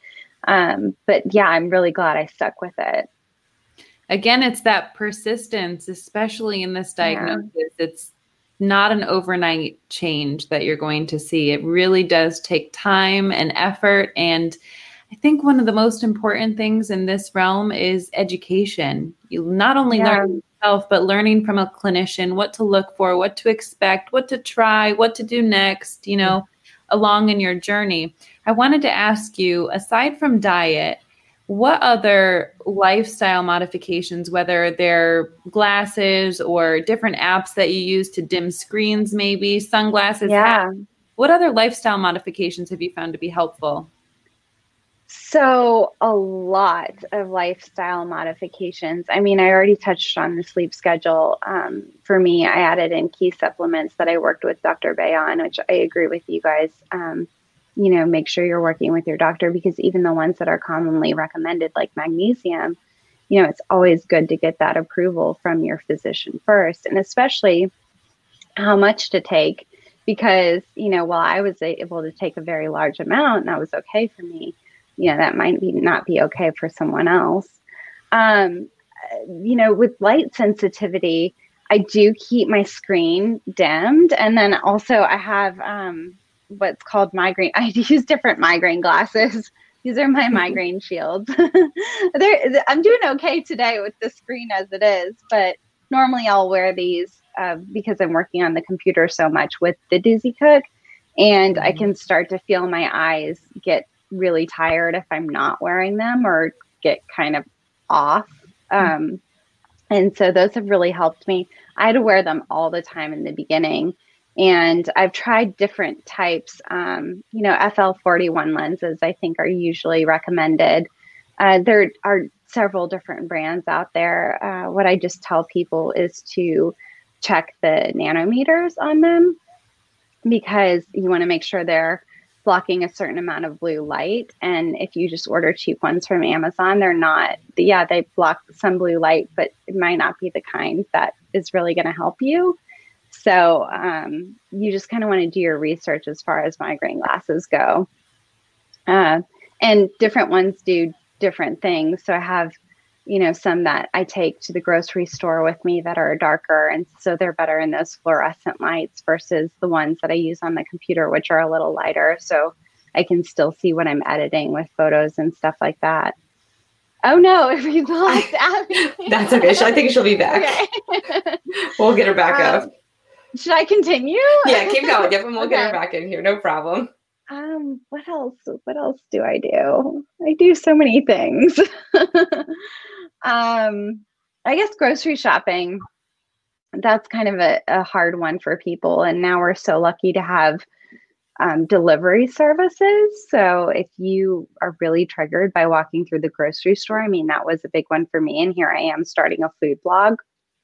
Speaker 3: Um, but yeah, I'm really glad I stuck with it.
Speaker 2: Again, it's that persistence, especially in this diagnosis. Yeah. It's not an overnight change that you're going to see. It really does take time and effort. And I think one of the most important things in this realm is education. You not only yeah. learn yourself, but learning from a clinician what to look for, what to expect, what to try, what to do next, you know, along in your journey. I wanted to ask you aside from diet, what other lifestyle modifications, whether they're glasses or different apps that you use to dim screens, maybe sunglasses?
Speaker 3: Yeah.
Speaker 2: what other lifestyle modifications have you found to be helpful?
Speaker 3: So, a lot of lifestyle modifications. I mean, I already touched on the sleep schedule. Um, for me, I added in key supplements that I worked with Dr. Beh on, which I agree with you guys. Um, you know, make sure you're working with your doctor because even the ones that are commonly recommended, like magnesium, you know, it's always good to get that approval from your physician first, and especially how much to take. Because, you know, while I was able to take a very large amount and that was okay for me, you know, that might be not be okay for someone else. Um, you know, with light sensitivity, I do keep my screen dimmed. And then also I have um, what's called migraine. I use different migraine glasses. These are my mm-hmm. migraine shields. I'm doing okay today with the screen as it is, but normally I'll wear these uh, because I'm working on the computer so much with the Dizzy Cook, and I mm-hmm. can start to feel my eyes get really tired if I'm not wearing them or get kind of off. Mm-hmm. Um, and so those have really helped me. I had to wear them all the time in the beginning and I've tried different types. Um, you know, FL41 lenses, I think, are usually recommended. Uh, there are several different brands out there. Uh, what I just tell people is to check the nanometers on them because you want to make sure they're blocking a certain amount of blue light. And if you just order cheap ones from Amazon, they're not, yeah, they block some blue light, but it might not be the kind that is really going to help you. So um, you just kind of want to do your research as far as migraine glasses go. Uh, and different ones do different things. So I have, you know, some that I take to the grocery store with me that are darker. And so they're better in those fluorescent lights versus the ones that I use on the computer, which are a little lighter. So I can still see what I'm editing with photos and stuff like that. Oh no, we lost Abby.
Speaker 4: That's okay. I think she'll be back. Okay. we'll get her back um, up.
Speaker 3: Should I continue?
Speaker 4: Yeah, keep going. Yep, and we'll okay. get her back in here. No problem.
Speaker 3: Um, what else? What else do I do? I do so many things. um, I guess grocery shopping. That's kind of a, a hard one for people. And now we're so lucky to have um, delivery services. So if you are really triggered by walking through the grocery store, I mean, that was a big one for me. And here I am starting a food blog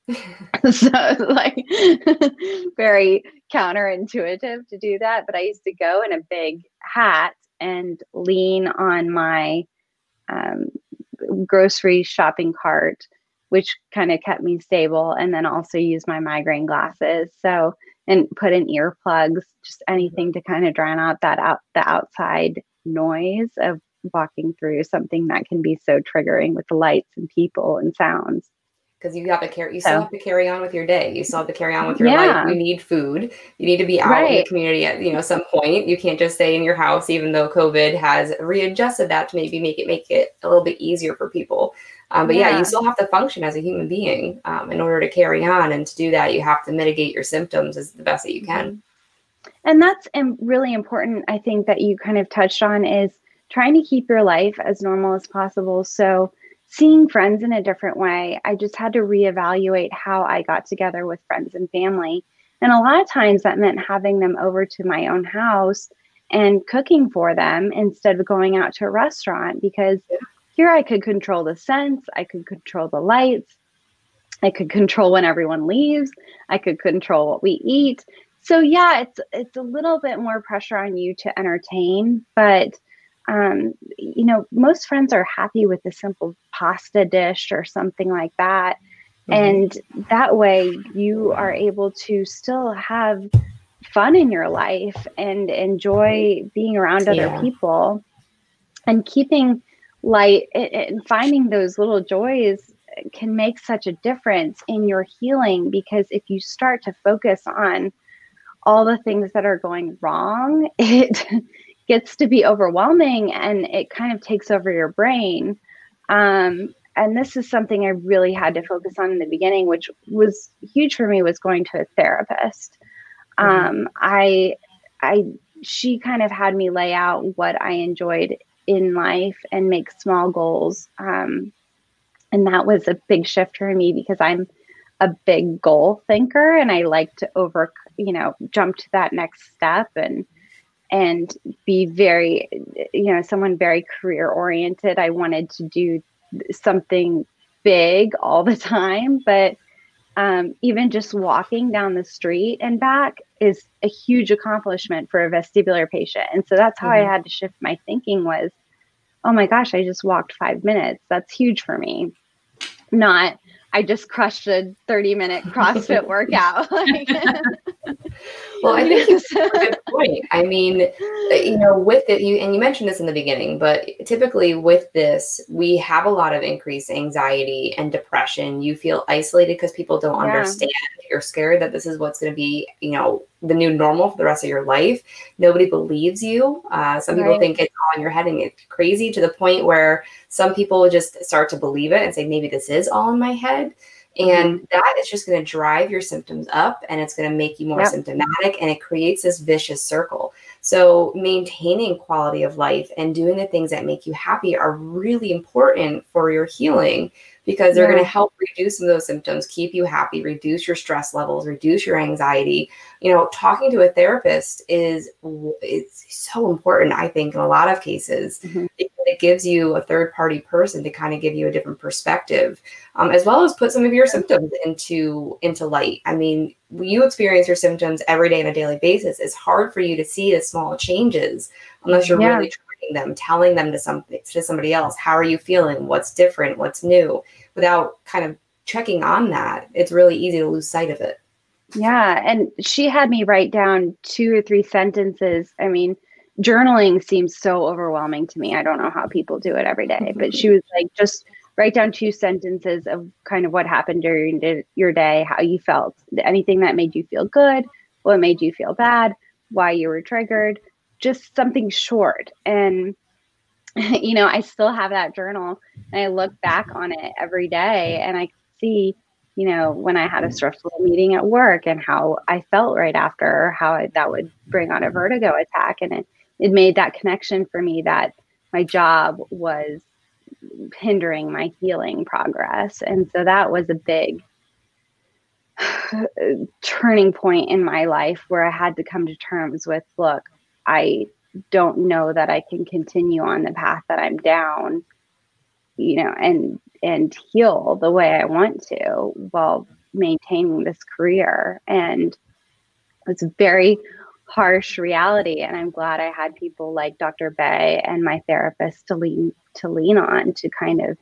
Speaker 3: so like very counterintuitive to do that but i used to go in a big hat and lean on my um, grocery shopping cart which kind of kept me stable and then also use my migraine glasses. So and put in earplugs just anything to kind of drown out that out the outside noise of walking through something that can be so triggering with the lights and people and sounds
Speaker 4: because you have to carry you still have to carry on with your day you still have to carry on with your yeah. life you need food you need to be out right. in the community at you know some point you can't just stay in your house even though covid has readjusted that to maybe make it make it a little bit easier for people um, but yeah. yeah. you still have to function as a human being um, in order to carry on and to do that you have to mitigate your symptoms as the best that you can
Speaker 3: mm-hmm. and that's really important i think that you kind of touched on is trying to keep your life as normal as possible so seeing friends in a different way, I just had to reevaluate how I got together with friends and family. And a lot of times that meant having them over to my own house and cooking for them instead of going out to a restaurant because here I could control the scents, I could control the lights, I could control when everyone leaves, I could control what we eat. So yeah, it's it's a little bit more pressure on you to entertain, but um, you know, most friends are happy with a simple pasta dish or something like that. Mm-hmm. And that way you are able to still have fun in your life and enjoy being around other yeah. people and keeping light and finding those little joys can make such a difference in your healing because if you start to focus on all the things that are going wrong, it gets to be overwhelming and it kind of takes over your brain. Um, and this is something I really had to focus on in the beginning, which was huge for me, was going to a therapist. Mm-hmm. Um, I, I, she kind of had me lay out what I enjoyed in life and make small goals. Um, and that was a big shift for me because I'm a big goal thinker and I like to over, you know, jump to that next step and and be very, you know, someone very career oriented. I wanted to do something big all the time, but um, even just walking down the street and back is a huge accomplishment for a vestibular patient. And so that's how mm-hmm. I had to shift my thinking was, oh my gosh, I just walked five minutes. That's huge for me. Not I just crushed a 30 minute CrossFit workout.
Speaker 4: well, I think it's a good point. I mean, uh, you know, with it, you and you mentioned this in the beginning, but typically with this, we have a lot of increased anxiety and depression. You feel isolated because people don't yeah. understand. You're scared that this is what's going to be, you know, the new normal for the rest of your life. Nobody believes you. Uh, some people right. think it's all in your head and it's crazy to the point where some people just start to believe it and say, maybe this is all in my head. And mm-hmm. that is just going to drive your symptoms up and it's going to make you more yep. symptomatic and it creates this vicious circle. So, maintaining quality of life and doing the things that make you happy are really important for your healing because they're yeah. going to help reduce some of those symptoms, keep you happy, reduce your stress levels, reduce your anxiety. You know, talking to a therapist is it's so important, I think, in a lot of cases. Mm-hmm. It, it, gives you a third party person to kind of give you a different perspective, um, as well as put some of your symptoms into into light. I mean, you experience your symptoms every day on a daily basis. It's hard for you to see the small changes unless you're yeah. really them, telling them to something to somebody else. How are you feeling? What's different? What's new? Without kind of checking on that, it's really easy to lose sight of it.
Speaker 3: Yeah, and she had me write down two or three sentences. I mean, journaling seems so overwhelming to me. I don't know how people do it every day, but she mm-hmm. was like, just write down two sentences of kind of what happened during your day, how you felt, anything that made you feel good, what made you feel bad, why you were triggered, just something short. And, you know, I still have that journal and I look back on it every day and I see, you know, when I had a stressful meeting at work and how I felt right after, how I, that would bring on a vertigo attack. And it, it made that connection for me that my job was hindering my healing progress. And so that was a big turning point in my life where I had to come to terms with look, I don't know that I can continue on the path that I'm down, you know, and and heal the way I want to while maintaining this career. And it's a very harsh reality. And I'm glad I had people like Dr. Beh and my therapist to lean to lean on to kind of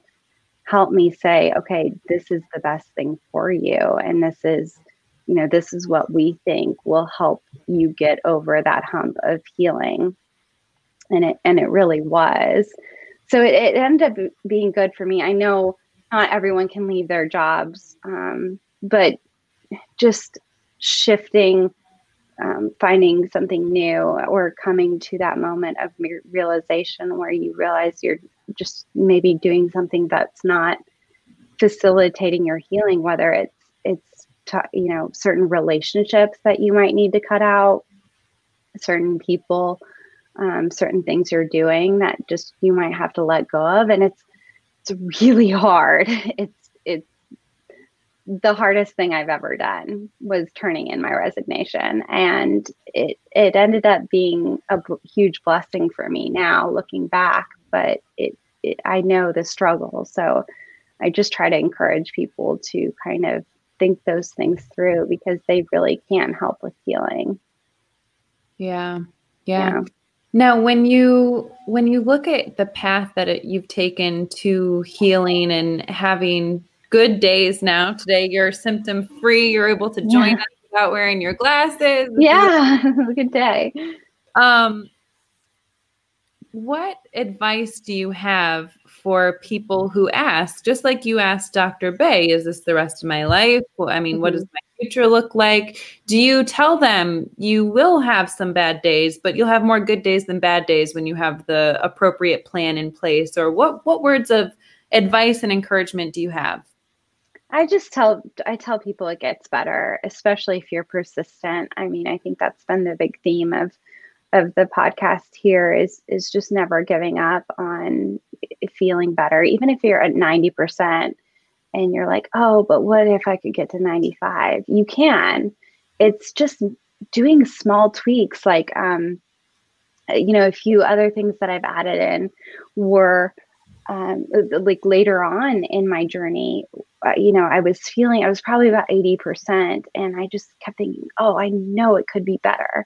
Speaker 3: help me say, okay, this is the best thing for you. And this is you know, this is what we think will help you get over that hump of healing. And it and it really was. So it, it ended up being good for me. I know not everyone can leave their jobs, um, but just shifting, um, finding something new, or coming to that moment of realization where you realize you're just maybe doing something that's not facilitating your healing, whether it's you know certain relationships that you might need to cut out certain people um, certain things you're doing that just you might have to let go of. And it's it's really hard. It's it's the hardest thing i've ever done was turning in my resignation. And it it ended up being a huge blessing for me now looking back but it, it i know the struggle. So i just try to encourage people to kind of think those things through because they really can help with healing.
Speaker 2: Yeah. Yeah. yeah. Now, when you when you look at the path that it, you've taken to healing and having good days now, today you're symptom free. You're able to join yeah. us without wearing your glasses.
Speaker 3: Yeah, good day.
Speaker 2: Um, what advice do you have for people who ask, just like you asked Dr. Beh, is this the rest of my life? Well, I mean, mm-hmm. what does my future look like? Do you tell them you will have some bad days, but you'll have more good days than bad days when you have the appropriate plan in place? Or what what words of advice and encouragement do you have?
Speaker 3: I just tell I tell people it gets better, especially if you're persistent. I mean, I think that's been the big theme of of the podcast here is is just never giving up on feeling better, even if you're at ninety percent and you're like, oh, but what if I could get to ninety five? You can. It's just doing small tweaks, like um, you know, a few other things that I've added in were um, like later on in my journey, uh, you know, I was feeling, I was probably about 80%. And I just kept thinking, oh, I know it could be better.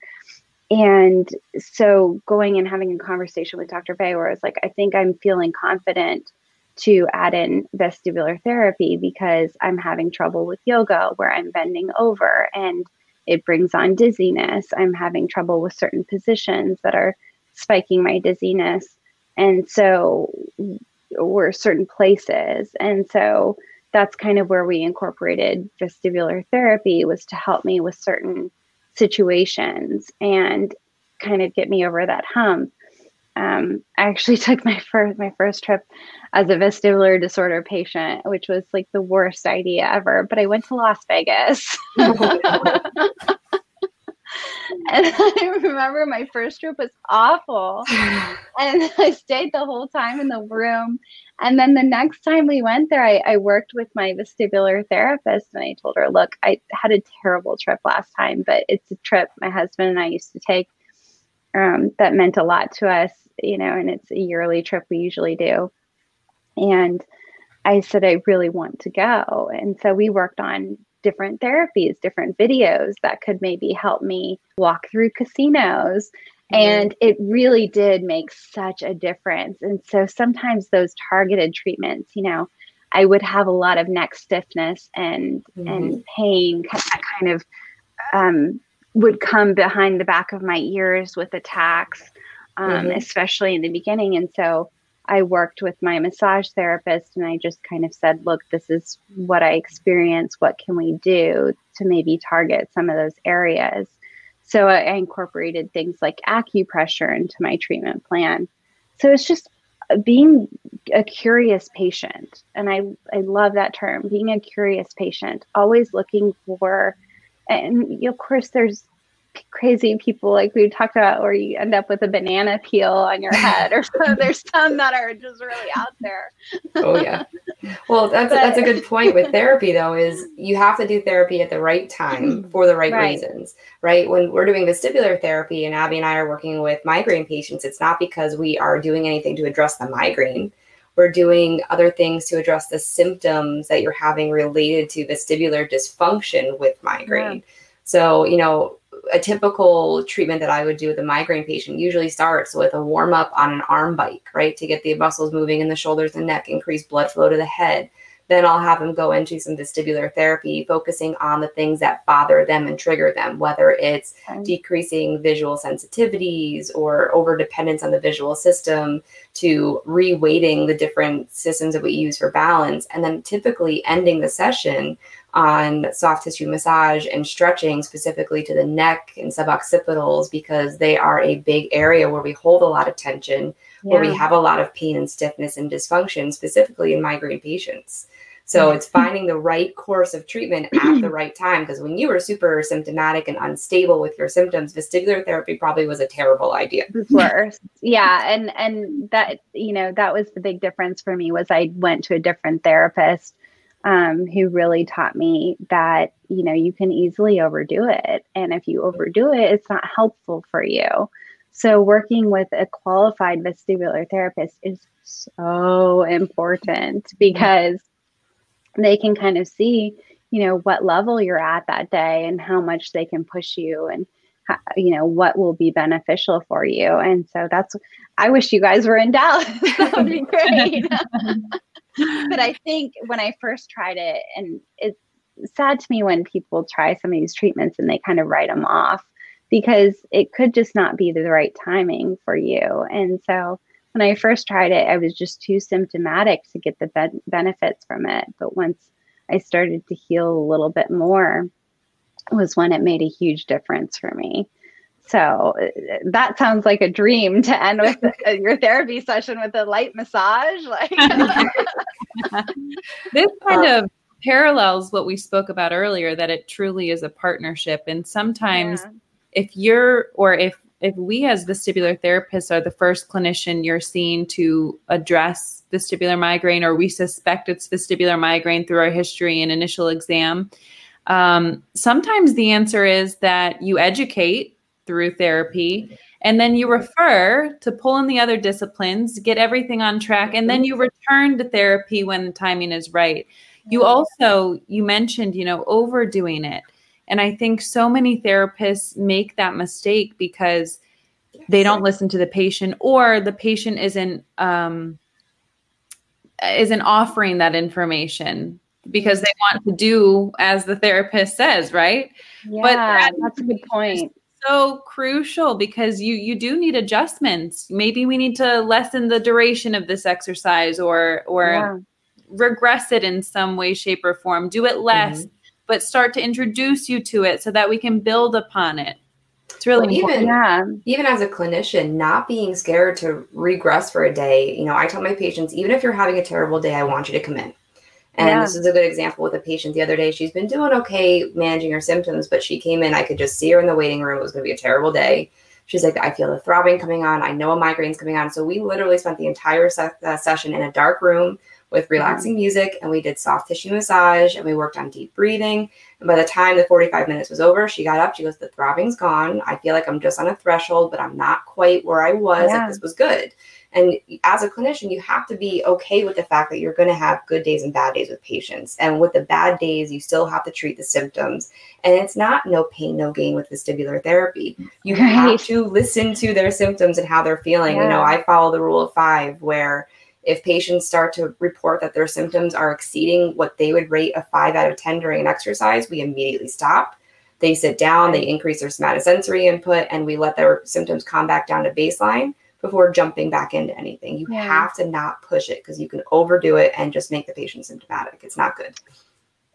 Speaker 3: And so going and having a conversation with Dr. Beh, where I was like, I think I'm feeling confident to add in vestibular therapy because I'm having trouble with yoga where I'm bending over and it brings on dizziness. I'm having trouble with certain positions that are spiking my dizziness. And so were certain places. And so that's kind of where we incorporated vestibular therapy was to help me with certain situations and kind of get me over that hump. Um, I actually took my first my first trip as a vestibular disorder patient, which was like the worst idea ever. But I went to Las Vegas. and I remember my first trip was awful. and I stayed the whole time in the room. And then the next time we went there, I, I, worked with my vestibular therapist and I told her, look, I had a terrible trip last time, but it's a trip my husband and I used to take um, that meant a lot to us, you know, and it's a yearly trip we usually do. And I said, I really want to go. And so we worked on different therapies, different videos that could maybe help me walk through casinos. Mm-hmm. And it really did make such a difference. And so sometimes those targeted treatments, you know, I would have a lot of neck stiffness and mm-hmm. and pain that kind of um, would come behind the back of my ears with attacks, um, mm-hmm. especially in the beginning. And so I worked with my massage therapist and I just kind of said, look, this is what I experience. What can we do to maybe target some of those areas? So I incorporated things like acupressure into my treatment plan. So it's just uh, being a curious patient. And I, I love that term, being a curious patient, always looking for, and of course, there's crazy people like we talked about where you end up with a banana peel on your head or so. There's some that are just really out there.
Speaker 4: Oh yeah. Well that's but, that's a good point with therapy though is you have to do therapy at the right time mm-hmm. for the right, right, reasons right? When we're doing vestibular therapy and abby and i are working with migraine patients it's not because we are doing anything to address the migraine. We're doing other things to address the symptoms that you're having related to vestibular dysfunction with migraine. Yeah. so you know a typical treatment that I would do with a migraine patient usually starts with a warm up on an arm bike, right? To get the muscles moving in the shoulders and neck, increase blood flow to the head. Then I'll have them go into some vestibular therapy, focusing on the things that bother them and trigger them, whether it's okay. decreasing visual sensitivities or over dependence on the visual system to reweighting the different systems that we use for balance. And then typically ending the session on soft tissue massage and stretching specifically to the neck and suboccipitals because they are a big area where we hold a lot of tension, yeah. where we have a lot of pain and stiffness and dysfunction, specifically in migraine patients. So it's finding the right course of treatment at the right time. Because when you were super symptomatic and unstable with your symptoms, vestibular therapy probably was a terrible idea.
Speaker 3: Worse. yeah. And and that, you know, that was the big difference for me was I went to a different therapist um, who really taught me that you know you can easily overdo it. And if you overdo it it's not helpful for you. So working with a qualified vestibular therapist is so important because they can kind of see you know what level you're at that day and how much they can push you and you know what will be beneficial for you and so that's i wish you guys were in dallas that would be great but I think when I first tried it, and it's sad to me when people try some of these treatments and they kind of write them off because it could just not be the right timing for you. And so when I first tried it, I was just too symptomatic to get the be- benefits from it. But once I started to heal a little bit more, was when it made a huge difference for me. So uh, that sounds like a dream to end with your therapy session with a light massage. Like
Speaker 2: this kind of parallels what we spoke about earlier that it truly is a partnership and sometimes yeah. if you're or if if we as vestibular therapists are the first clinician you're seeing to address vestibular migraine or we suspect it's vestibular migraine through our history and initial exam um, sometimes the answer is that you educate through therapy and then you refer to pull in the other disciplines get everything on track and then you return to therapy when the timing is right. You also you mentioned you know overdoing it and I think so many therapists make that mistake because they don't listen to the patient or the patient isn't um, isn't offering that information because they want to do as the therapist says, right?
Speaker 3: Yeah, but that that's a good point.
Speaker 2: So crucial because you you do need adjustments. Maybe we need to lessen the duration of this exercise or or yeah. regress it in some way, shape, or form. Do it less. Mm-hmm but start to introduce you to it so that we can build upon it. It's really
Speaker 4: well, even yeah. even as a clinician, not being scared to regress for a day. You know, I tell my patients, even if you're having a terrible day, I want you to come in. And yeah. this is a good example with a patient the other day. She's been doing okay managing her symptoms, but she came in. I could just see her in the waiting room. It was going to be a terrible day. She's like, I feel the throbbing coming on. I know a migraine's coming on. So we literally spent the entire se- uh, session in a dark room with relaxing mm-hmm. music and we did soft tissue massage and we worked on deep breathing. And by the time the 45 minutes was over, she got up. She goes, The throbbing's gone. I feel like I'm just on a threshold, but I'm not quite where I was. Yeah. Like, this was good. And as a clinician, you have to be okay with the fact that you're going to have good days and bad days with patients. And with the bad days, you still have to treat the symptoms. And it's not no pain, no gain with vestibular therapy. You right. have to listen to their symptoms and how they're feeling. Yeah. You know, I follow the rule of five where if patients start to report that their symptoms are exceeding what they would rate a five out of 10 during an exercise, we immediately stop. They sit down, they increase their somatosensory input, and we let their symptoms come back down to baseline before jumping back into anything. You yeah. have to not push it because you can overdo it and just make the patient symptomatic. It's not good.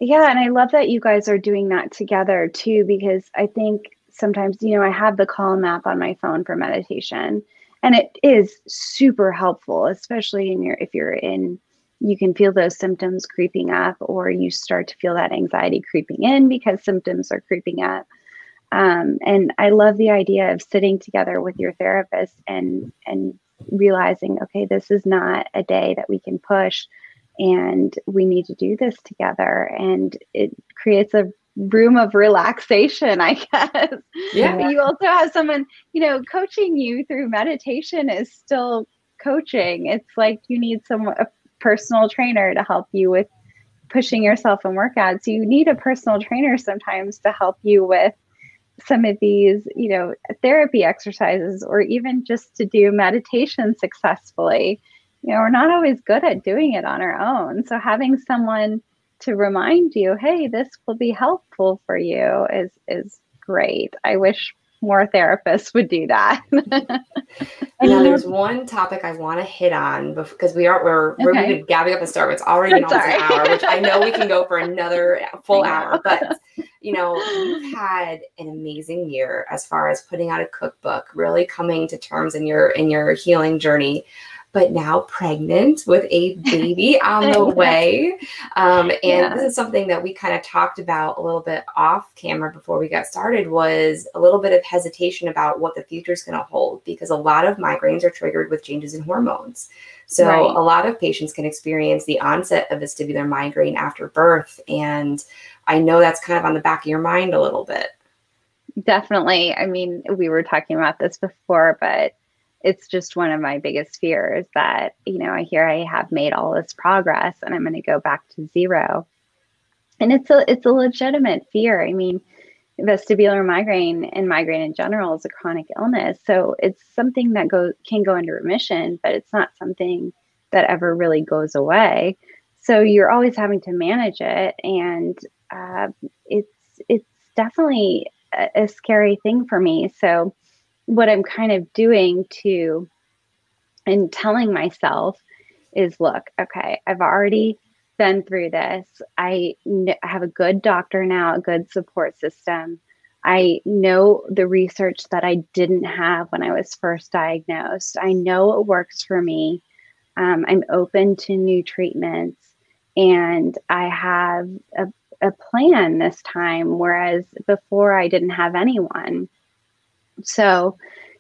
Speaker 3: Yeah, and I love that you guys are doing that together too, because I think sometimes, you know, I have the Calm app on my phone for meditation and it is super helpful especially in your if you're in you can feel those symptoms creeping up or you start to feel that anxiety creeping in because symptoms are creeping up um, and i love the idea of sitting together with your therapist and and realizing okay this is not a day that we can push and we need to do this together and it creates a room of relaxation, I guess. Yeah. You also have someone, you know, coaching you through meditation is still coaching. It's like you need some a personal trainer to help you with pushing yourself in workouts. You need a personal trainer sometimes to help you with some of these, you know, therapy exercises or even just to do meditation successfully. You know, we're not always good at doing it on our own. So having someone to remind you, hey, this will be helpful for you is is great. I wish more therapists would do that.
Speaker 4: now, there's one topic I want to hit on because we are we're we're okay. gabbing up and start. It's already been almost an hour, which I know we can go for another full hour. But you know, you've had an amazing year as far as putting out a cookbook, really coming to terms in your in your healing journey but now pregnant with a baby on the way. Um, and yeah. this is something that we kind of talked about a little bit off camera before we got started was a little bit of hesitation about what the future is going to hold because a lot of migraines are triggered with changes in hormones. So right. a lot of patients can experience the onset of vestibular migraine after birth. And I know that's kind of on the back of your mind a little bit.
Speaker 3: Definitely. I mean, we were talking about this before, but it's just one of my biggest fears that you know i hear i have made all this progress and i'm going to go back to zero. And it's a it's a legitimate fear. I mean vestibular migraine and migraine in general is a chronic illness. So it's something that go can go into remission but it's not something that ever really goes away. So you're always having to manage it. And uh, it's it's definitely a, a scary thing for me so what I'm kind of doing to and telling myself is look, okay, I've already been through this. I have a good doctor now, a good support system. I know the research that I didn't have when I was first diagnosed. I know it works for me. Um, I'm open to new treatments and I have a, a plan this time, whereas before I didn't have anyone. So,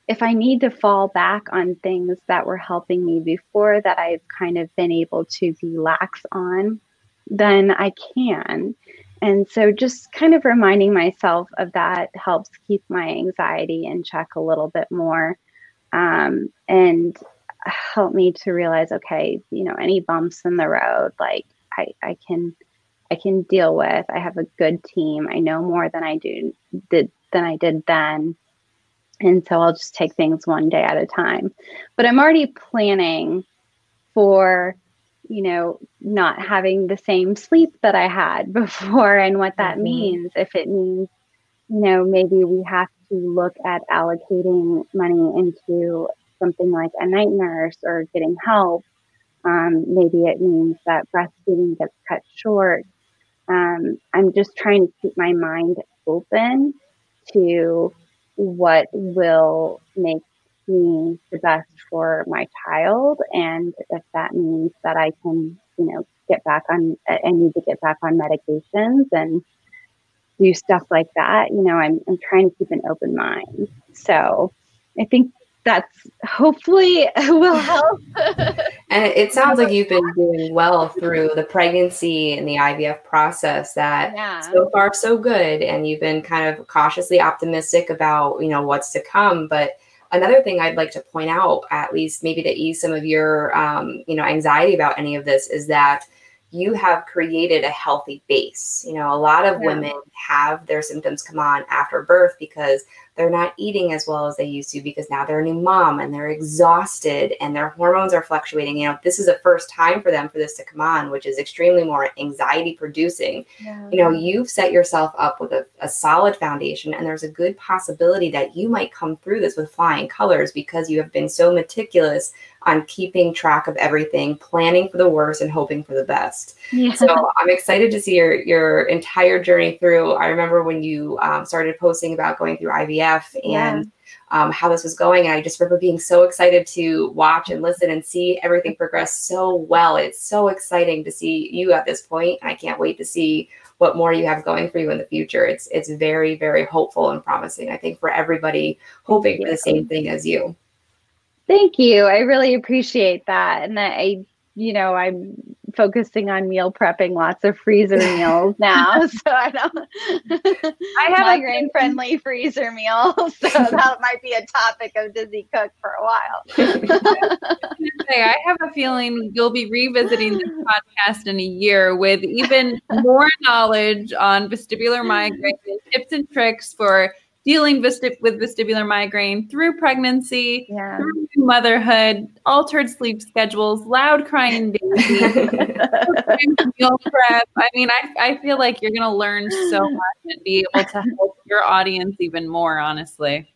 Speaker 3: if I need to fall back on things that were helping me before that I've kind of been able to relax on, then I can. And so just kind of reminding myself of that helps keep my anxiety in check a little bit more um, and help me to realize, okay, you know, any bumps in the road, like I, I can I can deal with. I have a good team. I know more than I do did than I did then. And so I'll just take things one day at a time. But I'm already planning for you know, not having the same sleep that I had before and what that mm-hmm. means. If it means, you know, maybe we have to look at allocating money into something like a night nurse or getting help. Um, maybe it means that breastfeeding gets cut short. Um, I'm just trying to keep my mind open to what will make me the best for my child. And if that means that I can, you know, get back on, I need to get back on medications and do stuff like that, you know, I'm, I'm trying to keep an open mind. So I think that's hopefully will help.
Speaker 4: and it sounds like you've been doing well through the pregnancy and the IVF process that yeah. so far so good and you've been kind of cautiously optimistic about, you know, what's to come, but another thing I'd like to point out, at least maybe to ease some of your, um, you know, anxiety about any of this, is that you have created a healthy base. You know, a lot of yeah. women have their symptoms come on after birth because they're not eating as well as they used to because now they're a new mom and they're exhausted and their hormones are fluctuating. You know, this is the first time for them for this to come on, which is extremely more anxiety producing. Yeah. You know, you've set yourself up with a, a solid foundation, and there's a good possibility that you might come through this with flying colors because you have been so meticulous on keeping track of everything, planning for the worst and hoping for the best. Yeah. So I'm excited to see your your entire journey through. I remember when you um, started posting about going through IVF and yeah. um, how this was going, and I just remember being so excited to watch and listen and see everything progress so well. It's so exciting to see you at this point, point. I can't wait to see what more you have going for you in the future. It's it's very very hopeful and promising. I think for everybody hoping for the same thing as you.
Speaker 3: Thank you. I really appreciate that. And I, you know, I'm focusing on meal prepping lots of freezer meals now. So I don't I have migraine friendly freezer meals. So that might be a topic of Dizzy Cook for a while.
Speaker 2: I have a feeling you'll be revisiting this podcast in a year with even more knowledge on vestibular migraine tips and tricks for dealing with vestibular migraine through pregnancy, yeah. through motherhood, altered sleep schedules, loud crying babies, meal prep. I mean, I, I feel like you're going to learn so much and be able to help your audience even more, honestly.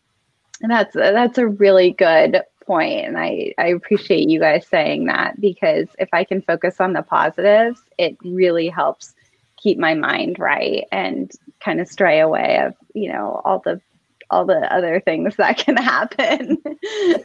Speaker 3: And that's that's a really good point, and I I appreciate you guys saying that because if I can focus on the positives, it really helps keep my mind right and kind of stray away of you know all the all the other things that can happen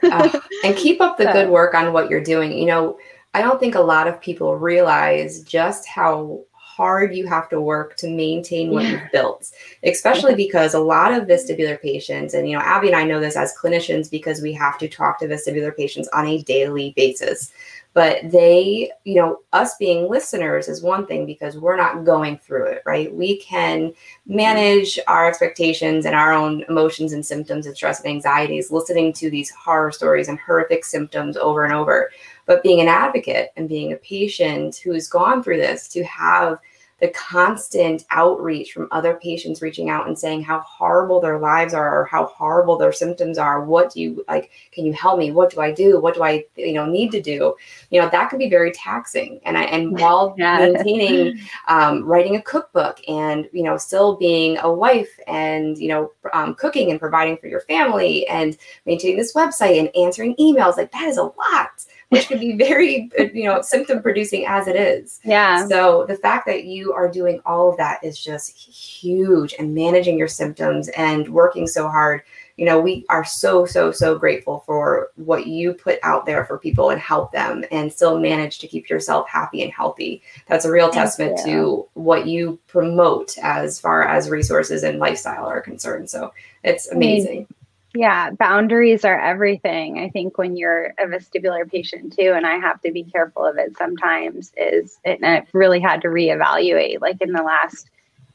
Speaker 4: uh, and keep up the so. good work on what you're doing you know i don't think a lot of people realize just how hard you have to work to maintain what yeah. you've built especially because a lot of vestibular patients and you know abby and i know this as clinicians because we have to talk to vestibular patients on a daily basis but they you know us being listeners is one thing because we're not going through it right? We can manage our expectations and our own emotions and symptoms and stress and anxieties listening to these horror stories and horrific symptoms over and over. But being an advocate and being a patient who's gone through this to have the constant outreach from other patients reaching out and saying how horrible their lives are or how horrible their symptoms are. What do you like? Can you help me? What do I do? What do I, you know, need to do? You know, that can be very taxing. And I, and while yeah. maintaining, um, writing a cookbook and, you know, still being a wife and, you know, um, cooking and providing for your family and maintaining this website and answering emails, like that is a lot which could be very, you know, symptom producing as it is.
Speaker 3: Yeah.
Speaker 4: So the fact that you are doing all of that is just huge and managing your symptoms and working so hard. You know, we are so, so, so grateful for what you put out there for people and help them and still manage to keep yourself happy and healthy. That's a real Thank testament you. to what you promote as far as resources and lifestyle are concerned. So it's amazing.
Speaker 3: Yeah, boundaries are everything. I think when you're a vestibular patient too, and I have to be careful of it sometimes, is and I've really had to reevaluate like in the last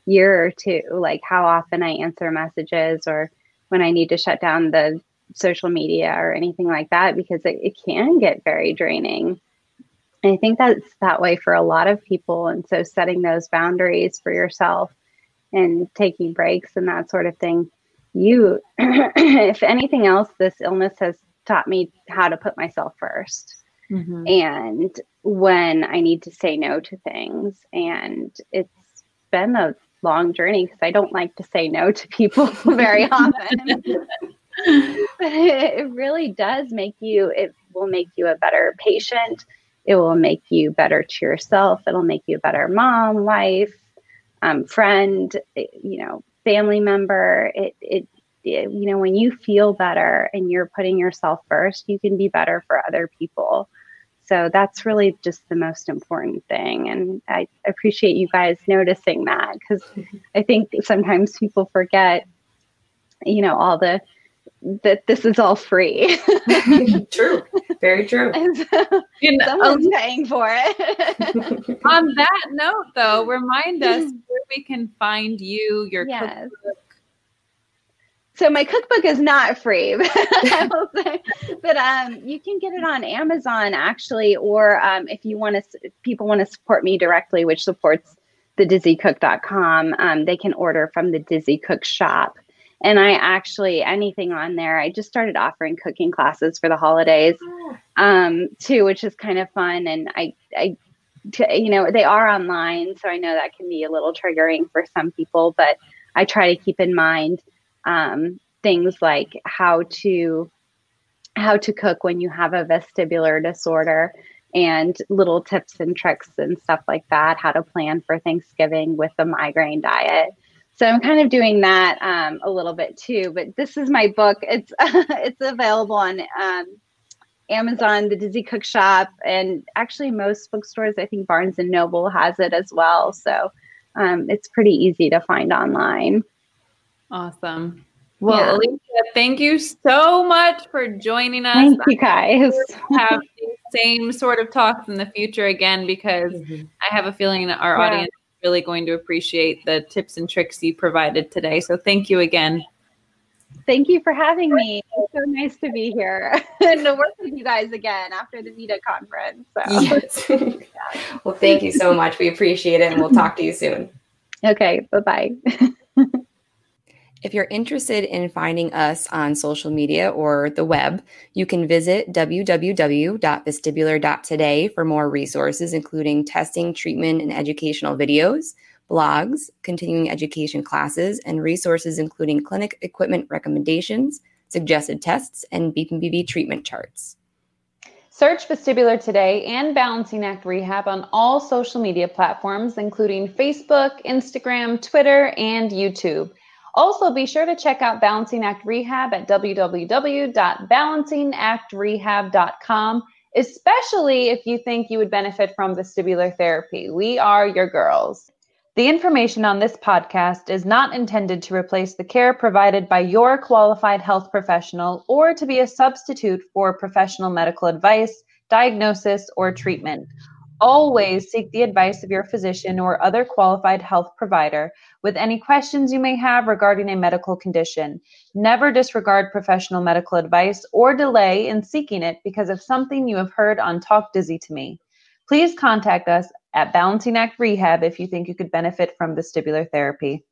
Speaker 3: year or two, like how often I answer messages or when I need to shut down the social media or anything like that, because it, it can get very draining. And I think that's that way for a lot of people. And so setting those boundaries for yourself and taking breaks and that sort of thing you, if anything else, this illness has taught me how to put myself 1st mm-hmm. And when I need to say no to things, and it's been a long journey because I don't like to say no to people very often. but it really does make you, it will make you a better patient. It will make you better to yourself. It'll make you a better mom, wife, um, friend, you know, family member. It, it, it, you know, when you feel better and you're putting yourself first, you can be better for other people. So that's really just the most important thing. And I appreciate you guys noticing that because I think sometimes people forget, you know, all the that this is all free.
Speaker 4: true. Very true.
Speaker 3: So you know, someone's um, paying for it.
Speaker 2: on that note, though, remind us where we can find you, your yes. cookbook.
Speaker 3: So my cookbook is not free, but um, you can get it on Amazon actually, or um, if you want to, people want to support me directly, which supports the dizzycook.com, um, they can order from the Dizzy Cook shop and I actually anything on there. I just started offering cooking classes for the holidays, um, too, which is kind of fun. And I, I, you know, they are online, so I know that can be a little triggering for some people. But I try to keep in mind um, things like how to how to cook when you have a vestibular disorder and little tips and tricks and stuff like that how to plan for thanksgiving with the migraine diet so I'm kind of doing that um, a little bit too. But this is my book. It's it's available on um, Amazon, the Dizzy Cook Shop, and actually most bookstores. I think Barnes and Noble has it as well. So um, it's pretty easy to find online.
Speaker 2: Awesome. Well, yeah. Alicia, thank you so much for joining us.
Speaker 3: Thank you guys.
Speaker 2: have the same sort of talks in the future again because mm-hmm. I have a feeling that our yeah. audience really going to appreciate the tips and tricks you provided today. So thank you again.
Speaker 3: Thank you for having me. It's so nice to be here and to work with you guys again after the VeDA conference. So.
Speaker 4: Yes. yeah. Well, thank you so much. We appreciate it and we'll talk to you soon.
Speaker 3: Okay. Bye bye.
Speaker 4: If you're interested in finding us on social media or the web, you can visit www.vestibular.today for more resources, including testing, treatment, and educational videos, blogs, continuing education classes, and resources including clinic equipment recommendations, suggested tests, and BPPV treatment charts.
Speaker 2: Search Vestibular Today and Balancing Act Rehab on all social media platforms, including Facebook, Instagram, Twitter, and YouTube. Also, be sure to check out Balancing Act Rehab at www.balancingactrehab.com, especially if you think you would benefit from vestibular therapy. We are your girls. The information on this podcast is not intended to replace the care provided by your qualified health professional or to be a substitute for professional medical advice, diagnosis, or treatment. Always seek the advice of your physician or other qualified health provider with any questions you may have regarding a medical condition. Never disregard professional medical advice or delay in seeking it because of something you have heard on Talk Dizzy to Me. Please contact us at Balancing Act Rehab if you think you could benefit from vestibular therapy.